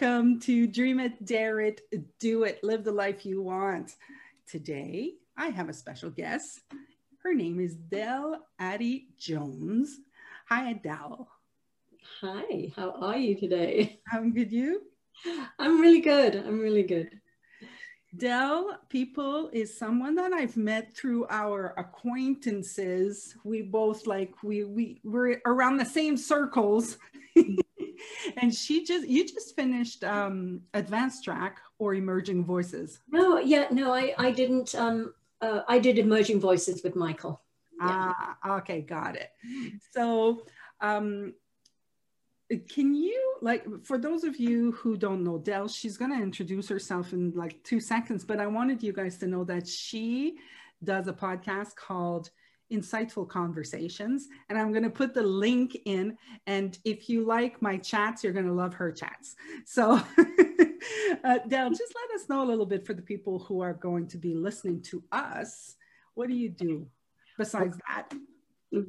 welcome to Dream It, Dare It, Do It, Live the Life You Want. Today, I have a special guest. Her name is Del Addie Jones. Hi, Adele. Hi, how are you today? I'm good, you? I'm really good. I'm really good. Del people is someone that I've met through our acquaintances. We both like we we we're around the same circles. and she just you just finished um advanced track or emerging voices. No, yeah, no, I I didn't um uh, I did emerging voices with Michael. Yeah. Ah, okay, got it. So um can you like for those of you who don't know Dell, she's going to introduce herself in like 2 seconds, but I wanted you guys to know that she does a podcast called Insightful Conversations and I'm going to put the link in and if you like my chats, you're going to love her chats. So uh, Del, just let us know a little bit for the people who are going to be listening to us. What do you do besides that?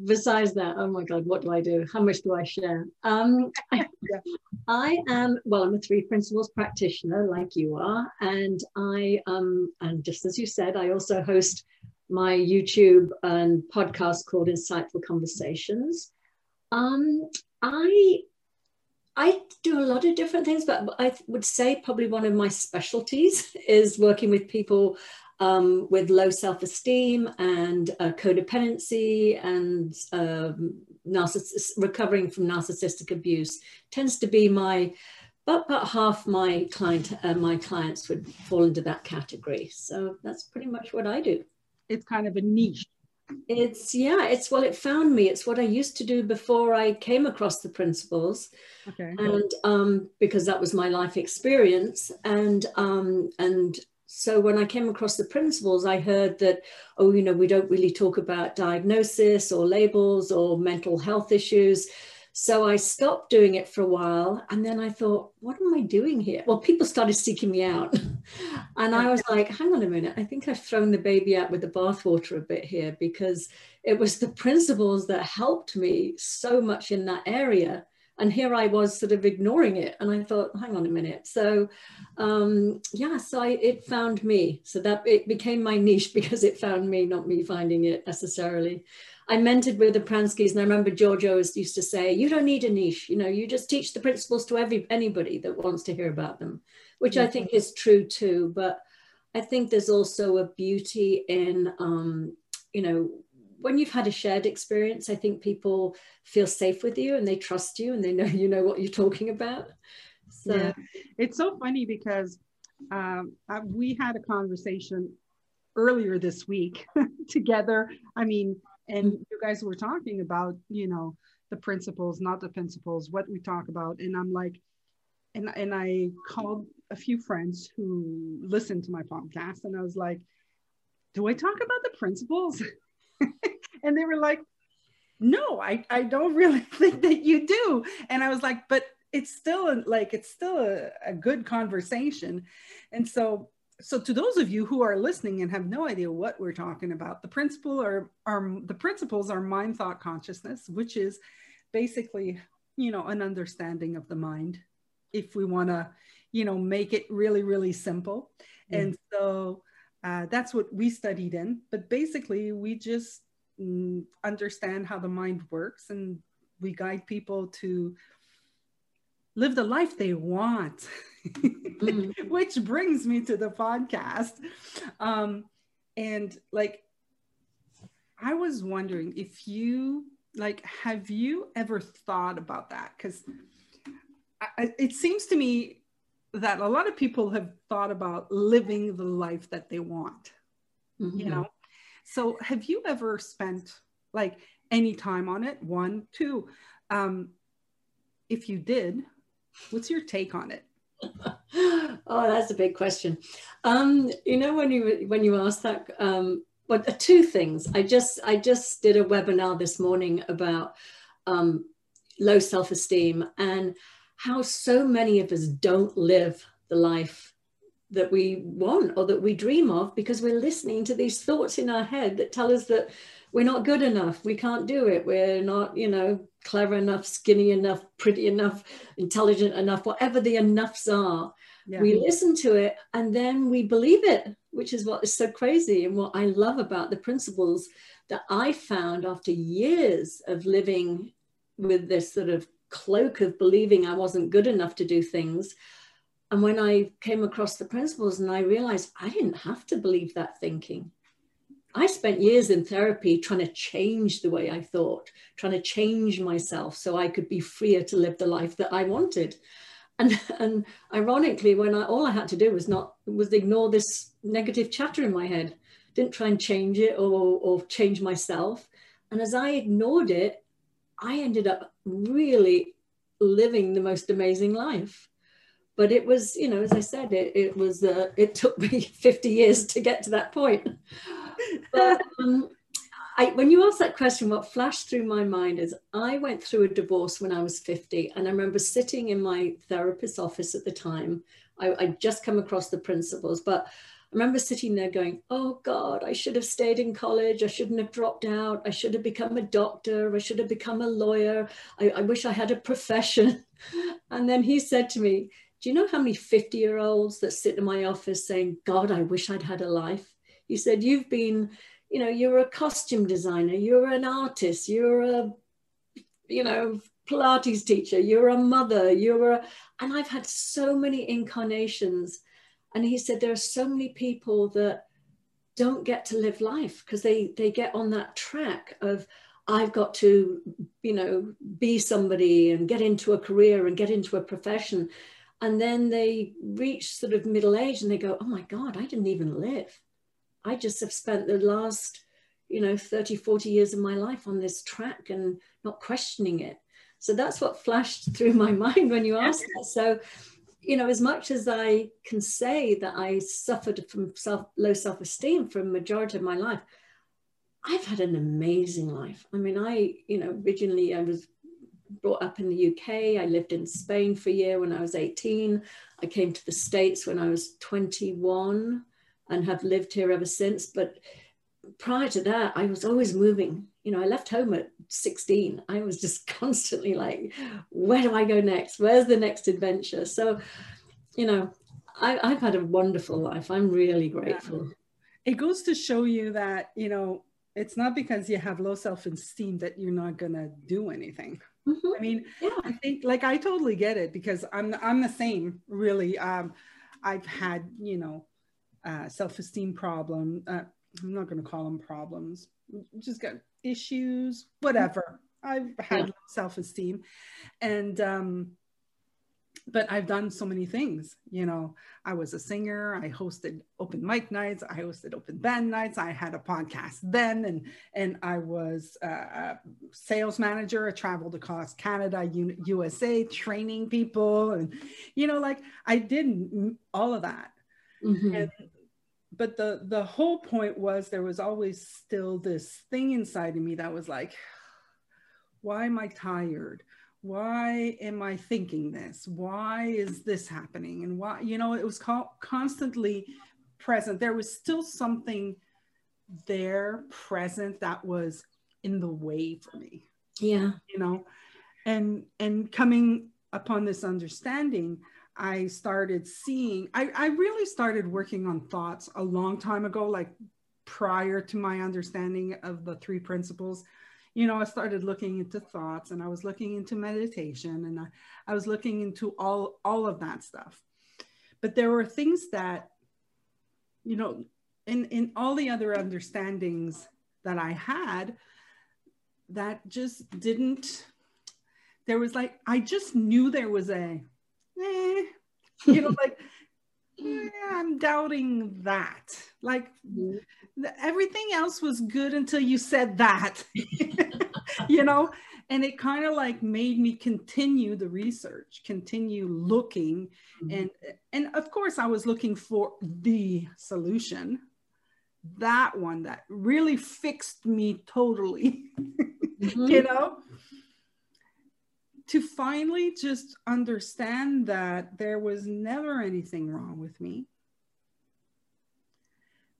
besides that, oh my God, what do I do? How much do I share? Um, I am, well, I'm a three principles practitioner like you are. And I, um, and just as you said, I also host my YouTube and podcast called Insightful Conversations. Um, I, I do a lot of different things, but I would say probably one of my specialties is working with people um, with low self-esteem and uh, codependency and um, narciss- recovering from narcissistic abuse tends to be my but about half my client uh, my clients would fall into that category so that's pretty much what i do it's kind of a niche. It's yeah it's well it found me. It's what i used to do before i came across the principles. Okay. And um because that was my life experience. And um and so when I came across the principles, I heard that, oh, you know, we don't really talk about diagnosis or labels or mental health issues. So I stopped doing it for a while. And then I thought, what am I doing here? Well, people started seeking me out. and I was like, hang on a minute. I think I've thrown the baby out with the bathwater a bit here because it was the principles that helped me so much in that area and here I was sort of ignoring it. And I thought, hang on a minute. So um, yeah, so I, it found me. So that it became my niche because it found me, not me finding it necessarily. I mentored with the Pranskys, and I remember Giorgio used to say, "You don't need a niche. You know, you just teach the principles to every anybody that wants to hear about them," which I think is true too. But I think there's also a beauty in, um, you know, when you've had a shared experience, I think people feel safe with you and they trust you and they know you know what you're talking about. So yeah. it's so funny because um, I, we had a conversation earlier this week together. I mean, and you guys were talking about, you know, the principles, not the principles, what we talk about. And I'm like, and, and I called a few friends who listened to my podcast and I was like, do I talk about the principles? and they were like, no, I, I don't really think that you do. And I was like, but it's still like, it's still a, a good conversation. And so, so to those of you who are listening and have no idea what we're talking about, the principle are, are the principles are mind, thought, consciousness, which is basically, you know, an understanding of the mind. If we want to, you know, make it really, really simple. Mm. And so uh, that's what we studied in. But basically, we just mm, understand how the mind works and we guide people to live the life they want. mm. Which brings me to the podcast. Um, and like, I was wondering if you, like, have you ever thought about that? Because it seems to me that a lot of people have thought about living the life that they want mm-hmm. you know so have you ever spent like any time on it one two um if you did what's your take on it? Oh that's a big question. Um you know when you when you ask that um but two things i just i just did a webinar this morning about um low self-esteem and how so many of us don't live the life that we want or that we dream of because we're listening to these thoughts in our head that tell us that we're not good enough we can't do it we're not you know clever enough, skinny enough, pretty enough, intelligent enough, whatever the enoughs are. Yeah. We listen to it and then we believe it, which is what is so crazy and what I love about the principles that I found after years of living with this sort of cloak of believing I wasn't good enough to do things. And when I came across the principles and I realized I didn't have to believe that thinking. I spent years in therapy trying to change the way I thought, trying to change myself so I could be freer to live the life that I wanted. And, and ironically, when I all I had to do was not was ignore this negative chatter in my head, didn't try and change it or, or change myself. And as I ignored it, I ended up really living the most amazing life. But it was, you know, as I said, it, it was, uh, it took me 50 years to get to that point. But um, I, when you asked that question, what flashed through my mind is I went through a divorce when I was 50. And I remember sitting in my therapist's office at the time. I, I'd just come across the principles, but I remember sitting there going, Oh God, I should have stayed in college. I shouldn't have dropped out. I should have become a doctor. I should have become a lawyer. I, I wish I had a profession. And then he said to me, Do you know how many 50 year olds that sit in my office saying, God, I wish I'd had a life? He said, You've been, you know, you're a costume designer, you're an artist, you're a, you know, Pilates teacher, you're a mother, you're a, and I've had so many incarnations and he said there are so many people that don't get to live life because they they get on that track of I've got to, you know, be somebody and get into a career and get into a profession. And then they reach sort of middle age and they go, oh my God, I didn't even live. I just have spent the last, you know, 30, 40 years of my life on this track and not questioning it. So that's what flashed through my mind when you asked that. So you know, as much as I can say that I suffered from self, low self esteem for a majority of my life, I've had an amazing life. I mean, I, you know, originally I was brought up in the UK. I lived in Spain for a year when I was 18. I came to the States when I was 21 and have lived here ever since. But prior to that, I was always moving. You know, I left home at 16. I was just constantly like, where do I go next? Where's the next adventure? So, you know, I, have had a wonderful life. I'm really grateful. It goes to show you that, you know, it's not because you have low self esteem that you're not going to do anything. Mm-hmm. I mean, yeah. I think like I totally get it because I'm I'm the same really. Um, I've had you know uh, self esteem problem. Uh, I'm not going to call them problems. Just got issues, whatever. I've had yeah. self esteem, and um, but I've done so many things. You know, I was a singer. I hosted open mic nights. I hosted open band nights. I had a podcast then, and and I was a sales manager. I traveled across Canada, U- USA, training people, and you know, like I did all of that. Mm-hmm. And but the the whole point was there was always still this thing inside of me that was like why am i tired why am i thinking this? Why is this happening? And why you know it was co- constantly present. There was still something there present that was in the way for me. Yeah. You know? And and coming upon this understanding I started seeing, I, I really started working on thoughts a long time ago, like prior to my understanding of the three principles. You know, I started looking into thoughts and I was looking into meditation and I, I was looking into all, all of that stuff. But there were things that, you know, in, in all the other understandings that I had, that just didn't, there was like, I just knew there was a, eh, you know, like, yeah, I'm doubting that. Like, mm-hmm. everything else was good until you said that, you know, and it kind of like made me continue the research, continue looking, mm-hmm. and and of course I was looking for the solution, that one that really fixed me totally, mm-hmm. you know to finally just understand that there was never anything wrong with me,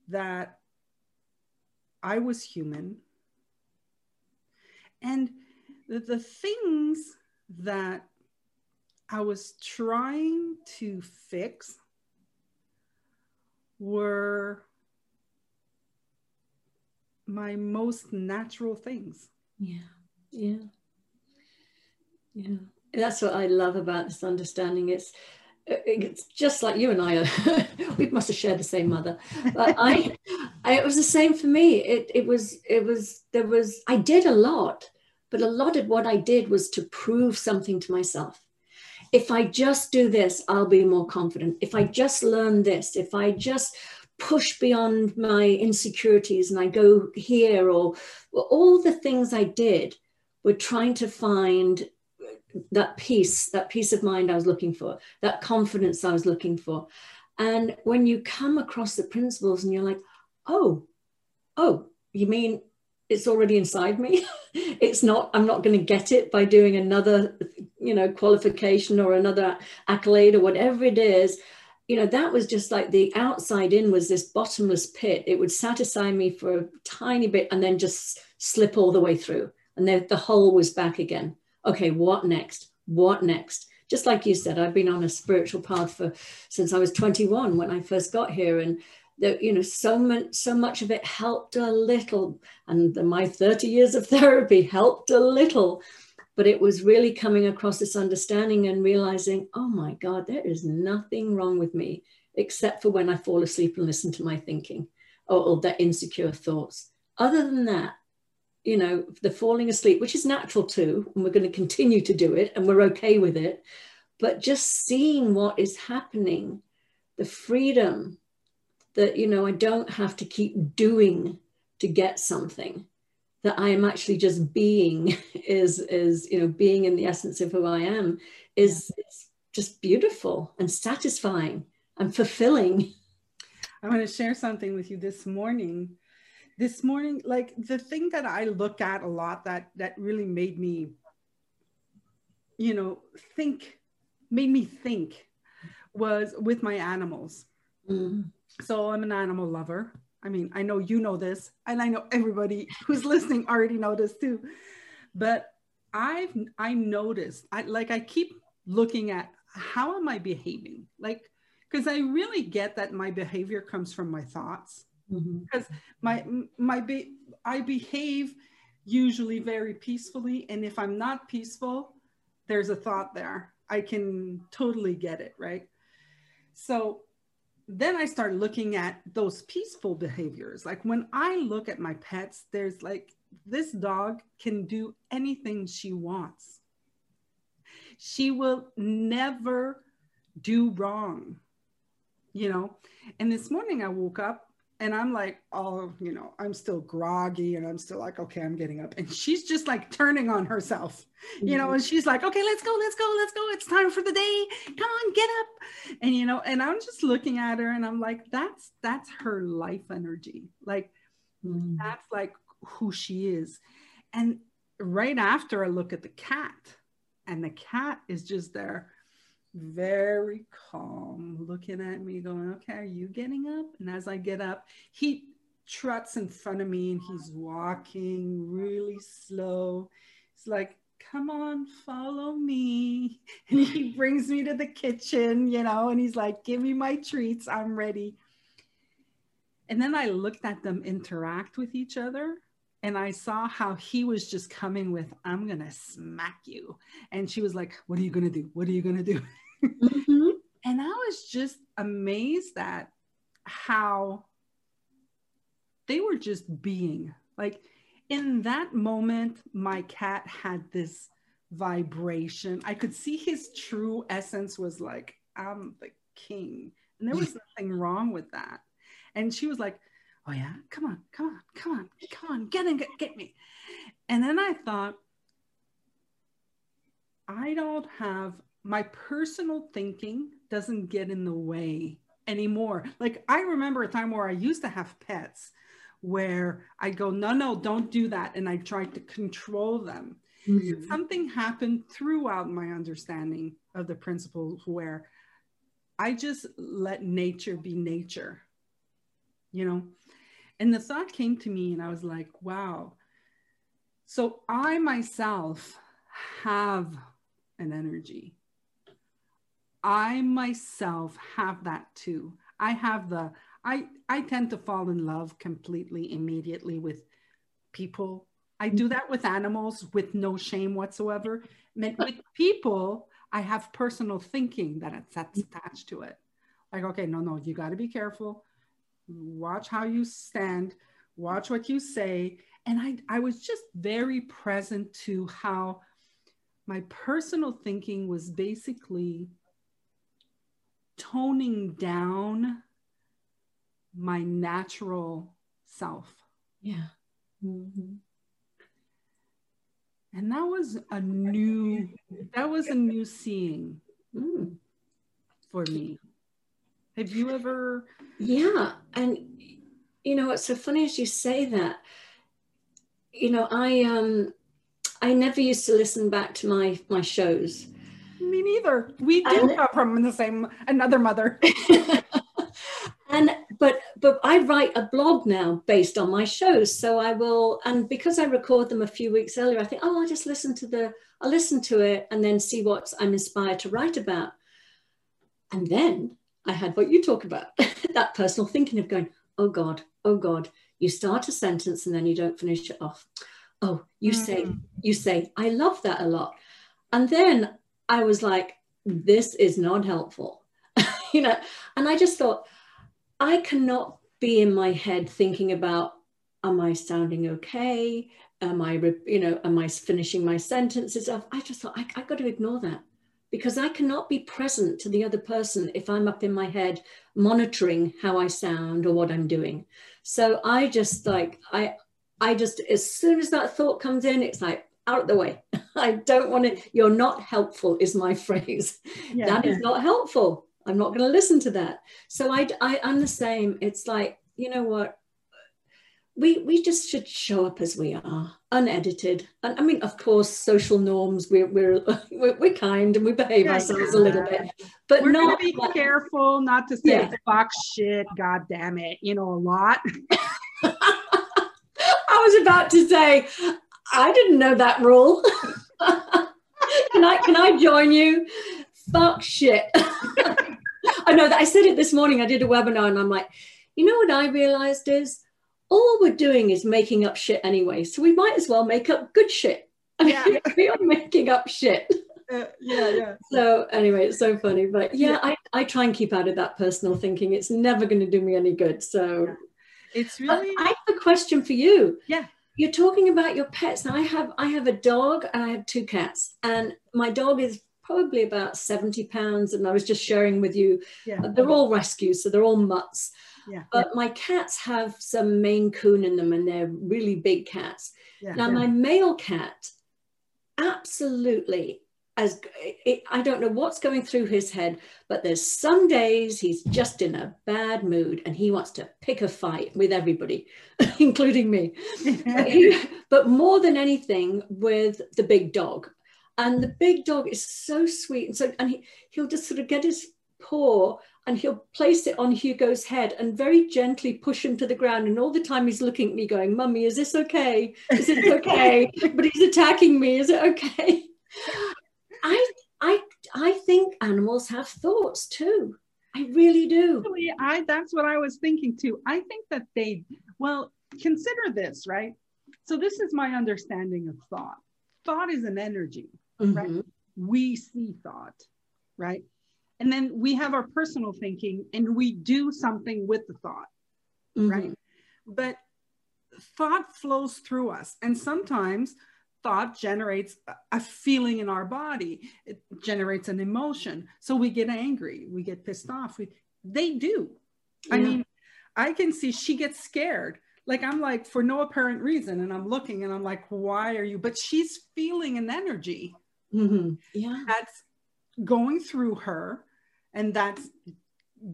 that I was human. And the, the things that I was trying to fix were my most natural things. Yeah. Yeah. Yeah. That's what I love about this understanding. It's it's just like you and I are, we must have shared the same mother. But I, I, it was the same for me. It it was it was there was I did a lot, but a lot of what I did was to prove something to myself. If I just do this, I'll be more confident. If I just learn this, if I just push beyond my insecurities and I go here, or, or all the things I did were trying to find that peace, that peace of mind I was looking for, that confidence I was looking for. And when you come across the principles and you're like, oh, oh, you mean it's already inside me? it's not, I'm not going to get it by doing another, you know, qualification or another accolade or whatever it is. You know, that was just like the outside in was this bottomless pit. It would satisfy me for a tiny bit and then just slip all the way through. And then the hole was back again okay, what next? What next? Just like you said, I've been on a spiritual path for since I was 21 when I first got here, and the, you know, so much, so much of it helped a little, and the, my 30 years of therapy helped a little, but it was really coming across this understanding and realizing, oh my God, there is nothing wrong with me except for when I fall asleep and listen to my thinking or, or the insecure thoughts. Other than that, you know, the falling asleep, which is natural too, and we're going to continue to do it and we're okay with it. But just seeing what is happening, the freedom that, you know, I don't have to keep doing to get something, that I am actually just being is, is, you know, being in the essence of who I am is yeah. just beautiful and satisfying and fulfilling. I want to share something with you this morning this morning like the thing that i look at a lot that that really made me you know think made me think was with my animals. Mm. so i'm an animal lover. I mean i know you know this and i know everybody who's listening already know this too. But i've i noticed i like i keep looking at how am i behaving? Like because i really get that my behavior comes from my thoughts mm-hmm. because my my be, I behave usually very peacefully, and if I'm not peaceful, there's a thought there. I can totally get it, right? So then I start looking at those peaceful behaviors. Like when I look at my pets, there's like this dog can do anything she wants. She will never do wrong, you know. And this morning I woke up and I'm like, oh, you know, I'm still groggy and I'm still like, okay, I'm getting up. And she's just like turning on herself, you mm-hmm. know, and she's like, okay, let's go, let's go, let's go. It's time for the day. Come on, get up. And, you know, and I'm just looking at her and I'm like, that's, that's her life energy. Like, mm-hmm. that's like who she is. And right after I look at the cat and the cat is just there very calm, looking at me, going, Okay, are you getting up? And as I get up, he trots in front of me and he's walking really slow. It's like, Come on, follow me. And he brings me to the kitchen, you know, and he's like, Give me my treats. I'm ready. And then I looked at them interact with each other and I saw how he was just coming with, I'm going to smack you. And she was like, What are you going to do? What are you going to do? Mm-hmm. and I was just amazed at how they were just being like in that moment, my cat had this vibration. I could see his true essence was like, I'm the king. And there was nothing wrong with that. And she was like, Oh, yeah, come on, come on, come on, come on, get in, get, get me. And then I thought, I don't have my personal thinking doesn't get in the way anymore. Like I remember a time where I used to have pets where I go, no, no, don't do that. And I tried to control them. Mm-hmm. Something happened throughout my understanding of the principles where I just let nature be nature, you know? And the thought came to me, and I was like, wow. So I myself have an energy. I myself have that too. I have the I I tend to fall in love completely immediately with people. I do that with animals with no shame whatsoever. With people, I have personal thinking that it's attached to it. Like, okay, no, no, you got to be careful. Watch how you stand. Watch what you say. And I, I was just very present to how my personal thinking was basically toning down my natural self. Yeah. Mm-hmm. And that was a new, that was a new seeing mm. for me. Have you ever? Yeah. And, you know, it's so funny as you say that, you know, I, um, I never used to listen back to my, my shows. Me neither. We do and, come from the same, another mother. and but but I write a blog now based on my shows. So I will, and because I record them a few weeks earlier, I think, oh, I'll just listen to the, I'll listen to it and then see what I'm inspired to write about. And then I had what you talk about, that personal thinking of going, oh God, oh God, you start a sentence and then you don't finish it off. Oh, you mm-hmm. say, you say, I love that a lot. And then I was like, this is not helpful. you know, and I just thought, I cannot be in my head thinking about, am I sounding okay? Am I, you know, am I finishing my sentences off? I just thought I, I got to ignore that because I cannot be present to the other person if I'm up in my head monitoring how I sound or what I'm doing. So I just like, I, I just, as soon as that thought comes in, it's like, out of the way. I don't want to, you're not helpful, is my phrase. Yeah, that is not helpful. I'm not going to listen to that. So I, I, I'm the same. It's like, you know what? We, we just should show up as we are, unedited. And I mean, of course, social norms, we're, we're, we're, kind and we behave yeah, ourselves yeah. a little bit, but we're not. be like, careful not to say yeah. fuck shit, God damn it, you know, a lot. I was about to say, I didn't know that rule. can I, can I join you? Fuck shit. I know that I said it this morning. I did a webinar and I'm like, you know what I realized is all we're doing is making up shit anyway. So we might as well make up good shit. I mean, yeah. we are making up shit. Uh, yeah, yeah. So anyway, it's so funny. But yeah, yeah, I, I try and keep out of that personal thinking. It's never going to do me any good. So yeah. it's really I have a question for you. Yeah. You're talking about your pets. Now I have I have a dog and I have two cats. And my dog is probably about 70 pounds. And I was just sharing with you, yeah. they're all rescues, so they're all mutts. Yeah. But yeah. my cats have some Maine Coon in them and they're really big cats. Yeah. Now, my male cat, absolutely, as it, I don't know what's going through his head, but there's some days he's just in a bad mood and he wants to pick a fight with everybody, including me. but, he, but more than anything, with the big dog. And the big dog is so sweet. And so, and he, he'll just sort of get his paw and he'll place it on Hugo's head and very gently push him to the ground. And all the time he's looking at me going, Mummy, is this okay? Is it okay? but he's attacking me. Is it okay? I, I, I think animals have thoughts too. I really do. Actually, I, that's what I was thinking too. I think that they, well, consider this, right? So this is my understanding of thought. Thought is an energy mm-hmm. right? We see thought, right? And then we have our personal thinking and we do something with the thought, mm-hmm. right? But thought flows through us. And sometimes thought generates a feeling in our body, it generates an emotion. So we get angry, we get pissed off. We, they do. Yeah. I mean, I can see she gets scared like I'm like for no apparent reason, and I'm looking and I'm like, why are you? But she's feeling an energy, Mm-hmm. Yeah. That's going through her and that's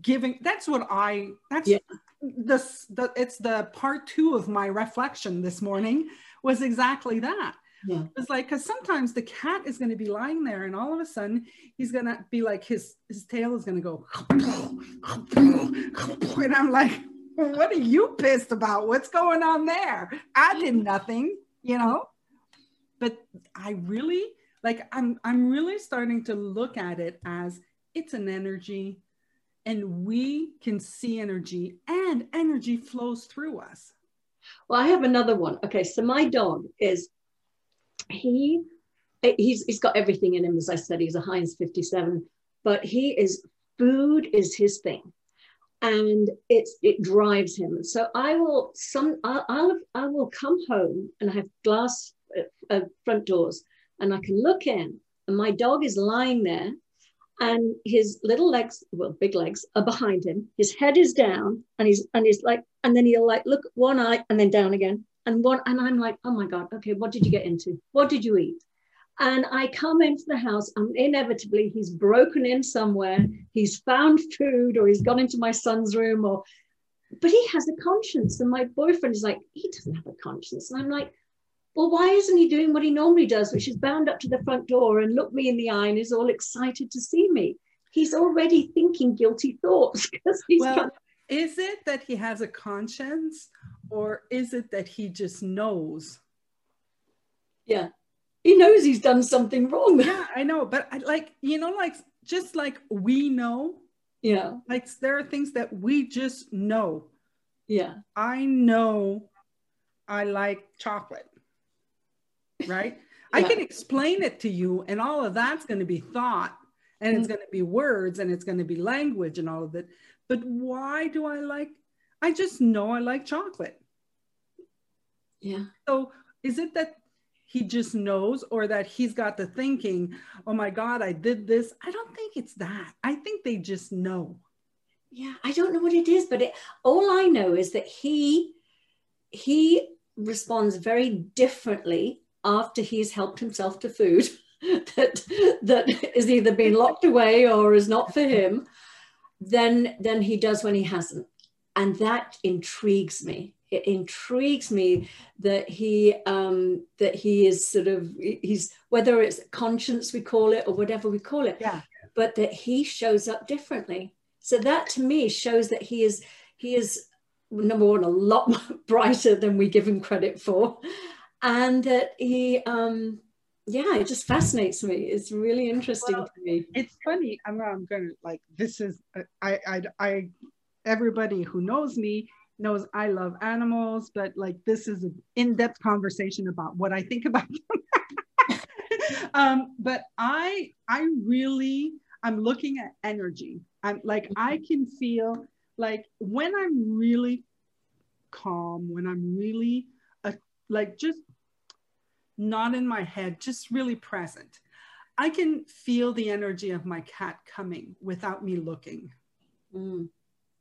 giving that's what I that's yeah. this the it's the part two of my reflection this morning was exactly that. Yeah. It's like because sometimes the cat is going to be lying there, and all of a sudden he's going to be like his his tail is going to go, and I'm like, what are you pissed about? What's going on there? I did nothing, you know. but I really like I'm I'm really starting to look at it as it's an energy and we can see energy and energy flows through us. Well, I have another one. Okay, so my dog is he he's he's got everything in him as I said he's a Heinz 57 but he is food is his thing and it's it drives him so I will some I'll, I'll I will come home and I have glass uh, uh, front doors and I can look in and my dog is lying there and his little legs well big legs are behind him. His head is down and he's and he's like and then he'll like look one eye and then down again and one and i'm like oh my god okay what did you get into? What did you eat? And i come into the house and inevitably he's broken in somewhere. He's found food or he's gone into my son's room or but he has a conscience and my boyfriend is like he doesn't have a conscience. And i'm like well, why isn't he doing what he normally does, which is bound up to the front door and look me in the eye and is all excited to see me? He's already thinking guilty thoughts because he's well, got- is it that he has a conscience or is it that he just knows? Yeah, he knows he's done something wrong. Yeah, I know, but I, like you know, like just like we know. Yeah, like there are things that we just know. Yeah, I know I like chocolate right? yeah. I can explain it to you, and all of that's going to be thought, and mm-hmm. it's going to be words, and it's going to be language, and all of it. But why do I like? I just know I like chocolate. Yeah. So is it that he just knows, or that he's got the thinking, oh my God, I did this? I don't think it's that. I think they just know. Yeah, I don't know what it is, but it, all I know is that he he responds very differently after he's helped himself to food that that is either been locked away or is not for him than than he does when he hasn't. And that intrigues me. It intrigues me that he um that he is sort of he's whether it's conscience we call it or whatever we call it yeah. but that he shows up differently. So that to me shows that he is he is number one a lot brighter than we give him credit for and that he um yeah it just fascinates me. It's really interesting well, to me. it's funny i'm, I'm gonna like this is I, I i everybody who knows me knows i love animals but like this is an in-depth conversation about what i think about them. Um but i i really i'm looking at energy. I'm like i can feel like when i'm really calm when i'm really uh, like just not in my head, just really present. I can feel the energy of my cat coming without me looking. Mm.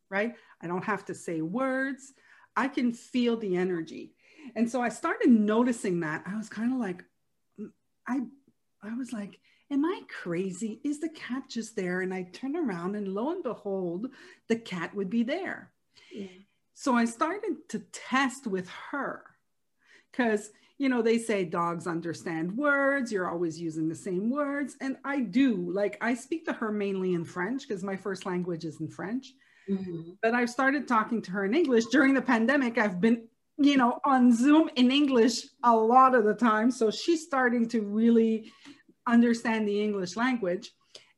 Right? I don't have to say words. I can feel the energy. And so I started noticing that. I was kind of like, I, I was like, am I crazy? Is the cat just there? And I turn around and lo and behold, the cat would be there. Yeah. So I started to test with her because you know, they say dogs understand words, you're always using the same words. And I do. Like, I speak to her mainly in French because my first language is in French. Mm-hmm. But I've started talking to her in English during the pandemic. I've been, you know, on Zoom in English a lot of the time. So she's starting to really understand the English language.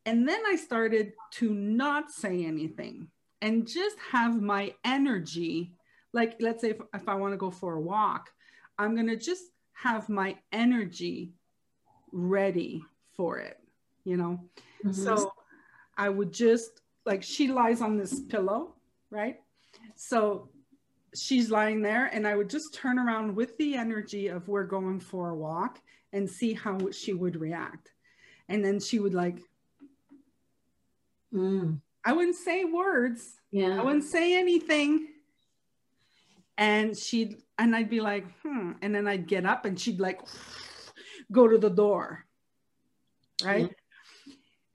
And then I started to not say anything and just have my energy. Like, let's say if, if I want to go for a walk, I'm going to just have my energy ready for it, you know? Mm-hmm. So I would just, like, she lies on this pillow, right? So she's lying there, and I would just turn around with the energy of we're going for a walk and see how she would react. And then she would, like, mm. I wouldn't say words. Yeah. I wouldn't say anything. And she'd and I'd be like, hmm. And then I'd get up and she'd like go to the door. Right. Mm-hmm.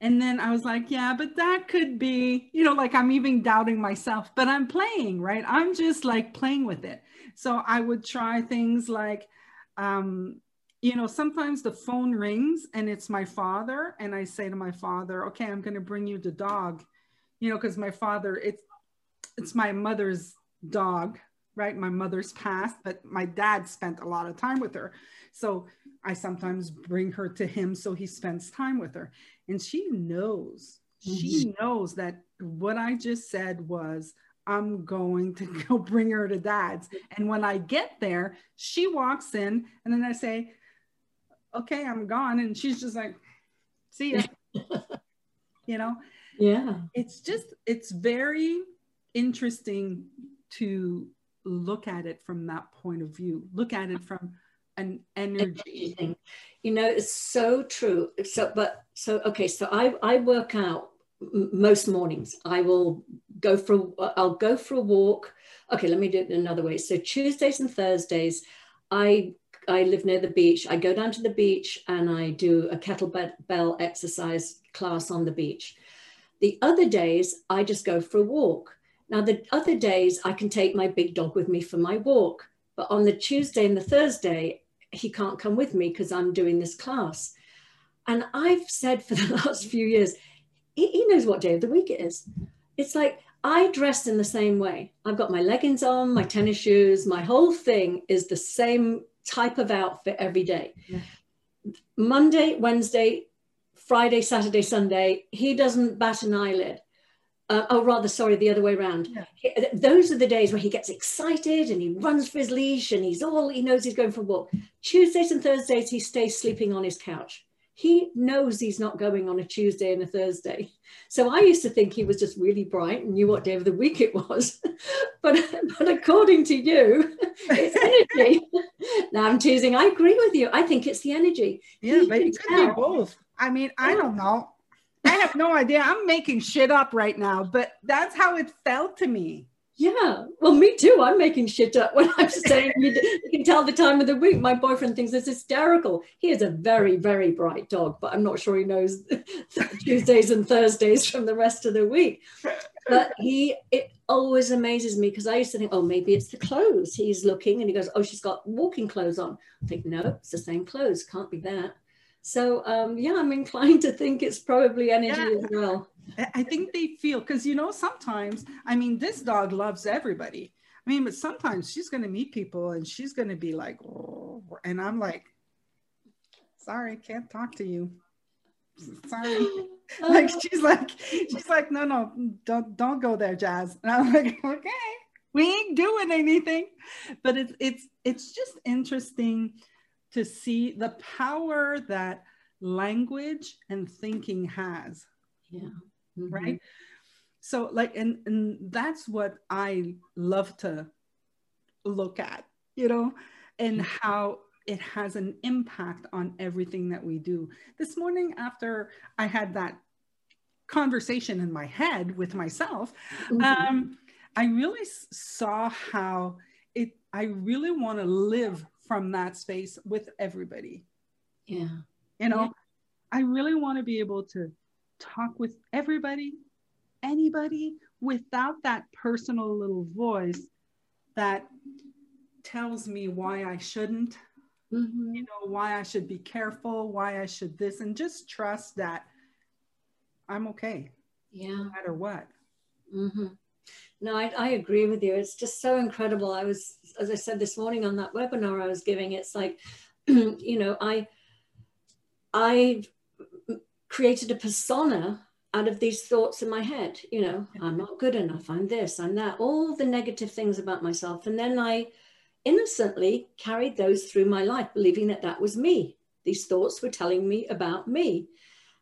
And then I was like, yeah, but that could be, you know, like I'm even doubting myself, but I'm playing, right? I'm just like playing with it. So I would try things like, um, you know, sometimes the phone rings and it's my father. And I say to my father, okay, I'm going to bring you the dog, you know, because my father, it's, it's my mother's dog right? My mother's passed, but my dad spent a lot of time with her. So I sometimes bring her to him so he spends time with her. And she knows, mm-hmm. she knows that what I just said was, I'm going to go bring her to dad's. And when I get there, she walks in and then I say, okay, I'm gone. And she's just like, see ya. you know? Yeah. It's just, it's very interesting to look at it from that point of view. Look at it from an energy. Thing. You know, it's so true. So, but so okay. So I I work out most mornings. I will go for I'll go for a walk. Okay, let me do it another way. So Tuesdays and Thursdays, I I live near the beach. I go down to the beach and I do a kettlebell exercise class on the beach. The other days, I just go for a walk. Now, the other days, I can take my big dog with me for my walk. But on the Tuesday and the Thursday, he can't come with me because I'm doing this class. And I've said for the last few years, he, he knows what day of the week it is. It's like I dress in the same way. I've got my leggings on, my tennis shoes, my whole thing is the same type of outfit every day. Yeah. Monday, Wednesday, Friday, Saturday, Sunday, he doesn't bat an eyelid. Uh, oh, rather, sorry, the other way around. Yeah. Those are the days where he gets excited and he runs for his leash and he's all, he knows he's going for a walk. Tuesdays and Thursdays, he stays sleeping on his couch. He knows he's not going on a Tuesday and a Thursday. So I used to think he was just really bright and knew what day of the week it was. but, but according to you, it's energy. now I'm choosing, I agree with you. I think it's the energy. Yeah, he but it could tell. be both. I mean, I don't know. I have no idea. I'm making shit up right now, but that's how it felt to me. Yeah, well, me too. I'm making shit up when I'm saying you, can tell the time of the week. My boyfriend thinks it's hysterical. He is a very, very bright dog, but I'm not sure he knows Tuesdays and Thursdays from the rest of the week. But he, it always amazes me because I used to think, oh, maybe it's the clothes. He's looking and he goes, oh, she's got walking clothes on. I think, no, it's the same clothes. Can't be that. So um, yeah, I'm inclined to think it's probably energy yeah. as well. I think they feel because you know sometimes I mean this dog loves everybody. I mean, but sometimes she's going to meet people and she's going to be like, oh, and I'm like, sorry, can't talk to you. Sorry. like she's like, she's like, no, no, don't don't go there, Jazz. And I'm like, okay, we ain't doing anything. But it's it's it's just interesting to see the power that language and thinking has. Yeah. Mm-hmm. Right. So, like, and, and that's what I love to look at, you know, and mm-hmm. how it has an impact on everything that we do. This morning, after I had that conversation in my head with myself, mm-hmm. um, I really saw how it, I really want to live from that space with everybody. Yeah. You know, yeah. I really want to be able to talk with everybody, anybody without that personal little voice that tells me why I shouldn't, mm-hmm. you know, why I should be careful, why I should this, and just trust that I'm okay. Yeah. No matter what. Mm-hmm. No, I, I agree with you. It's just so incredible. I was, as I said this morning on that webinar I was giving, it's like, you know, I, I created a persona out of these thoughts in my head. You know, I'm not good enough. I'm this. I'm that. All the negative things about myself, and then I innocently carried those through my life, believing that that was me. These thoughts were telling me about me.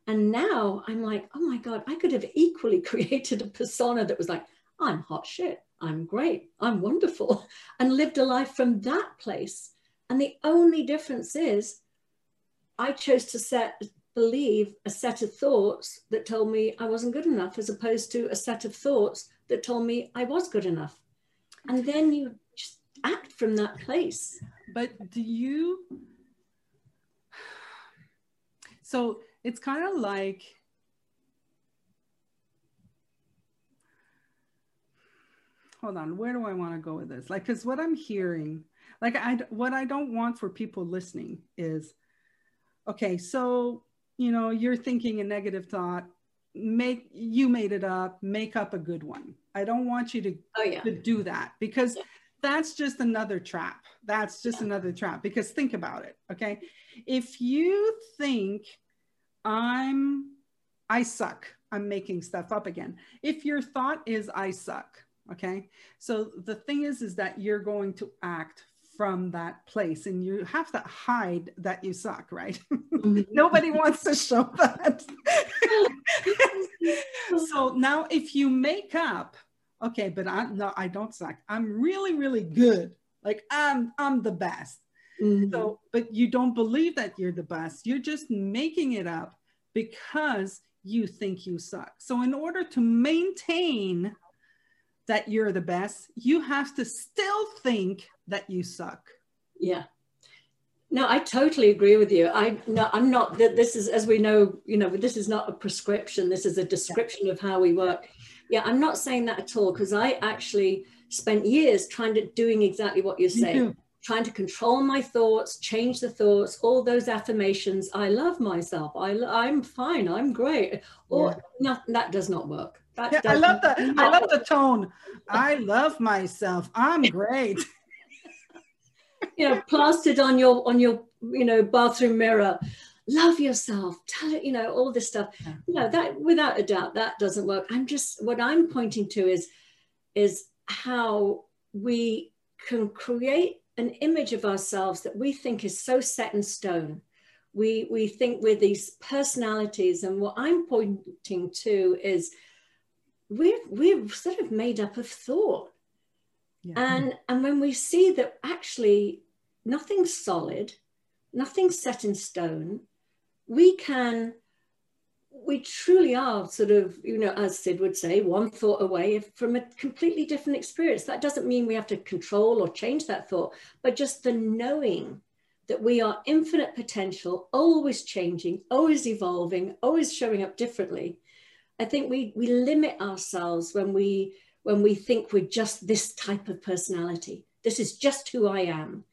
And now I'm like, oh my God, I could have equally created a persona that was like, I'm hot shit. I'm great. I'm wonderful. And lived a life from that place. And the only difference is I chose to set believe a set of thoughts that told me I wasn't good enough as opposed to a set of thoughts that told me I was good enough. And then you just act from that place. But do you so it's kind of like hold on where do i want to go with this like because what i'm hearing like i what i don't want for people listening is okay so you know you're thinking a negative thought make you made it up make up a good one i don't want you to, oh, yeah. to do that because yeah. that's just another trap. That's just another trap because think about it. Okay. If you think I'm, I suck, I'm making stuff up again. If your thought is I suck, okay. So the thing is, is that you're going to act from that place and you have to hide that you suck, right? Mm-hmm. Nobody wants to show that. so now if you make up okay, but I no, I don't suck. I'm really, really good. Like I'm I'm the best. Mm-hmm. So, but you don't believe that you're the best. You're just making it up because you think you suck. So, in order to maintain that you're the best, you have to still think that you suck. Yeah. No, I totally agree with you. I no, I'm not that this is as we know, you know, this is not a prescription. This is a description yeah. of how we work. Yeah, I'm not saying that at all because I actually spent years trying to doing exactly what you're saying. Trying to control my thoughts, change the thoughts, all those affirmations. I love myself. I, I'm fine. I'm great. Or yeah. no, that does not work. That yeah, I love the I love the tone. I love myself. I'm great. you know, plastered on your on your you know bathroom mirror love yourself tell it you know all this stuff yeah. you know that without a doubt that doesn't work i'm just what i'm pointing to is is how we can create an image of ourselves that we think is so set in stone we we think we're these personalities and what i'm pointing to is we're we're sort of made up of thought yeah. and and when we see that actually nothing's solid nothing's set in stone we can we truly are sort of you know as Syd would say one thought away from a completely different experience that doesn't mean we have to control or change that thought but just the knowing that we are infinite potential always changing always evolving always showing up differently i think we we limit ourselves when we when we think we're just this type of personality. This is just who i am.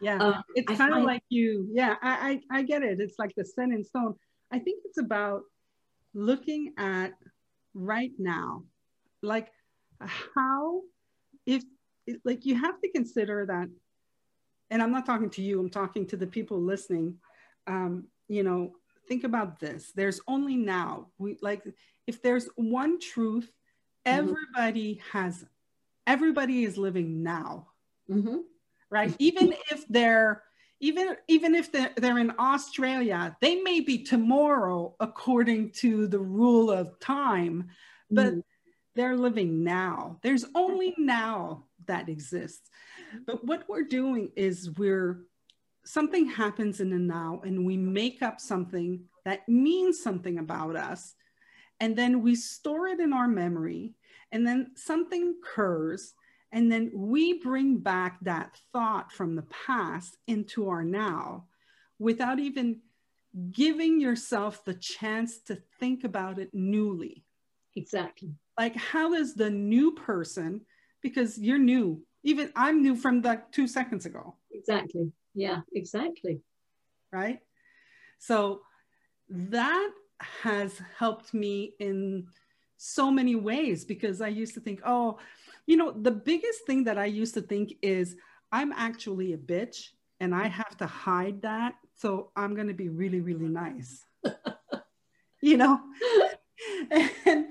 Yeah um, it's kind of like you yeah I, I i get it. It's like the set in stone. I think it's about looking at right now like how if like you have to consider that and i'm not talking to you i'm talking to the people listening um you know think about this there's only now we like if there's one truth mm-hmm. everybody mm-hmm. has everybody is living now mm-hmm right? even if they're even even if they're, they're in Australia, they may be tomorrow according to the rule of time, but mm. they're living now. There's only now that exists. But what we're doing is we're something happens in the now and we make up something that means something about us and then we store it in our memory and then something occurs and then we bring back that thought from the past into our now without even giving yourself the chance to think about it newly. Exactly. Like, how is the new person, because you're new, even I'm new from like two seconds ago. Exactly. Yeah, exactly. Right. So that has helped me in so many ways because I used to think, oh, you know, the biggest thing that I used to think is I'm actually a bitch and I have to hide that. So I'm going to be really, really nice. you know? and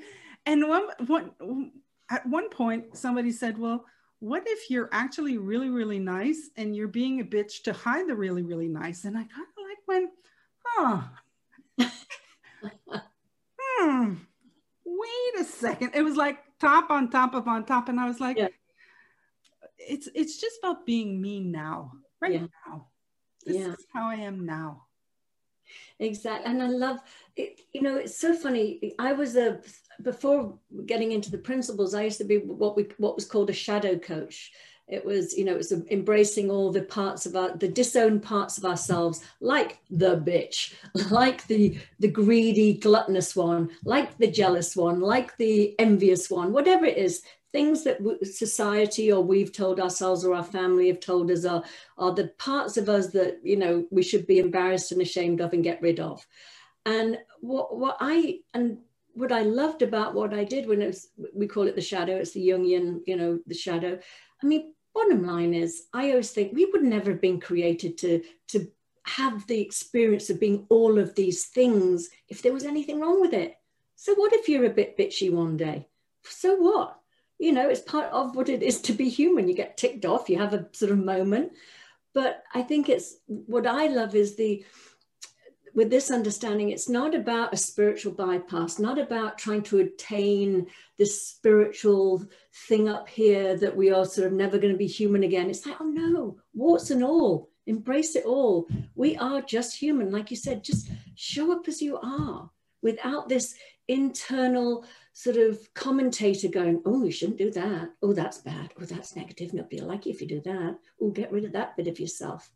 and one, one, at one point, somebody said, well, what if you're actually really, really nice and you're being a bitch to hide the really, really nice? And I kind of like went, huh. hmm. Wait a second. It was like, top on top of on top. And I was like, yeah. it's it's just about being me now, right yeah. now. This yeah. is how I am now. Exactly. And I love it, you know, it's so funny. I was a before getting into the principles, I used to be what we what was called a shadow coach it was you know it was embracing all the parts of our the disowned parts of ourselves like the bitch like the the greedy gluttonous one like the jealous one like the envious one whatever it is things that society or we've told ourselves or our family have told us are are the parts of us that you know we should be embarrassed and ashamed of and get rid of. And what what i and what i loved about what i did when it was we call it the shadow it's the jungian you know the shadow. I mean, bottom line is i always think we would never have been created to to have the experience of being all of these things if there was anything wrong with it. So what if you're a bit bitchy one day? So what you know it's part of what it is to be human you get ticked off you have a sort of moment but i think it's what i love is the with this understanding, it's not about a spiritual bypass, not about trying to attain this spiritual thing up here that we are sort of never going to be human again. It's like, oh no, warts and all, embrace it all. We are just human. Like you said, just show up as you are without this internal sort of commentator going, oh, you shouldn't do that. Oh, that's bad. Oh, that's negative. Nobody will like you if you do that. Oh, get rid of that bit of yourself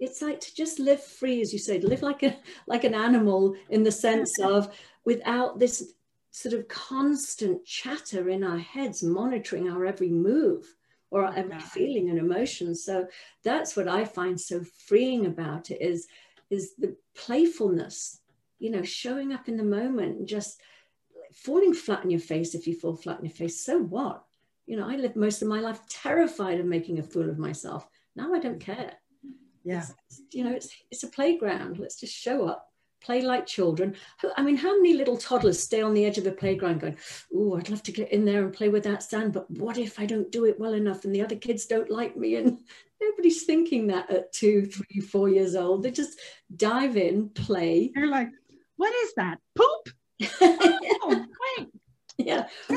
it's like to just live free as you say live like a like an animal in the sense of without this sort of constant chatter in our heads monitoring our every move or our every feeling and emotion so that's what i find so freeing about it is is the playfulness you know showing up in the moment and just falling flat on your face if you fall flat on your face. So what? You know i lived most of my life terrified of making a fool of myself. Now i don't care. Yeah. It's, you know it's it's a playground. Let's just show up. Play like children. I mean how many little toddlers stay on the edge of a playground going oh i'd love to get in there and play with that sand but what if i don't do it well enough and the other kids don't like me? And nobody's thinking that at two three four years old. They just dive in play. They're like what is that? Poop oh wait yeah. Yeah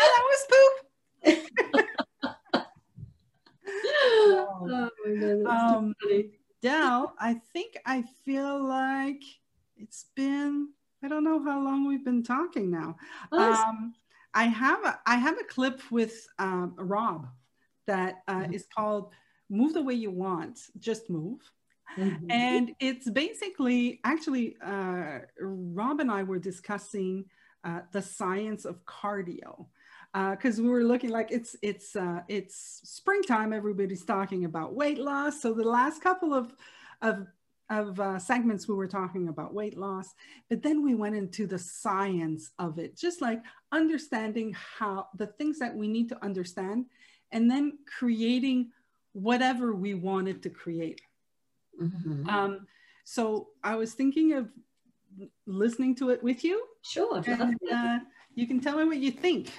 that was poop. Oh, um, Dell, I think I feel like it's been I don't know how long we've been talking now. Um, I have a, I have a clip with um, Rob that uh, mm-hmm. is called "Move the Way You Want, Just Move," mm-hmm. and it's basically actually uh, Rob and I were discussing uh, the science of cardio because uh, we were looking like it's it's uh, it's springtime. Everybody's talking about weight loss. So the last couple of of of uh, segments we were talking about weight loss, but then we went into the science of it, just like understanding how the things that we need to understand, and then creating whatever we wanted to create. Mm-hmm. Um, so I was thinking of listening to it with you. Sure. And, uh, you can tell me what you think.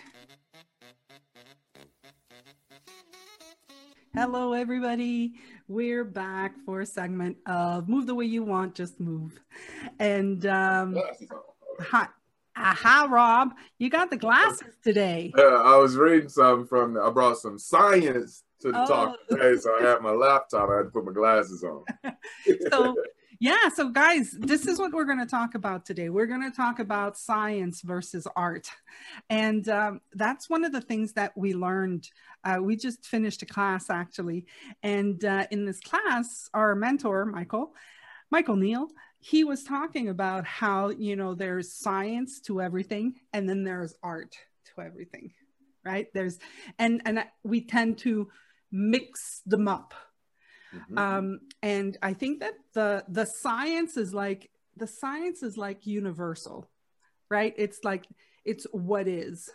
Hello, everybody. We're back for a segment of Move the Way You Want, Just Move. And um, hi, aha, Rob, you got the glasses today. Yeah, I was reading some from, I brought some science to the oh. talk today, so I had my laptop. I had to put my glasses on. so yeah, so guys, this is what we're going to talk about today. We're going to talk about science versus art. And um, that's one of the things that we learned. Uh, we just finished a class actually. And uh, in this class, our mentor, Michael, Michael Neill, he was talking about how, you know, there's science to everything and then there's art to everything, right? There's, and, and we tend to mix them up Mm-hmm. Um, and I think that the the science is like the science is like universal, right? It's like it's what is,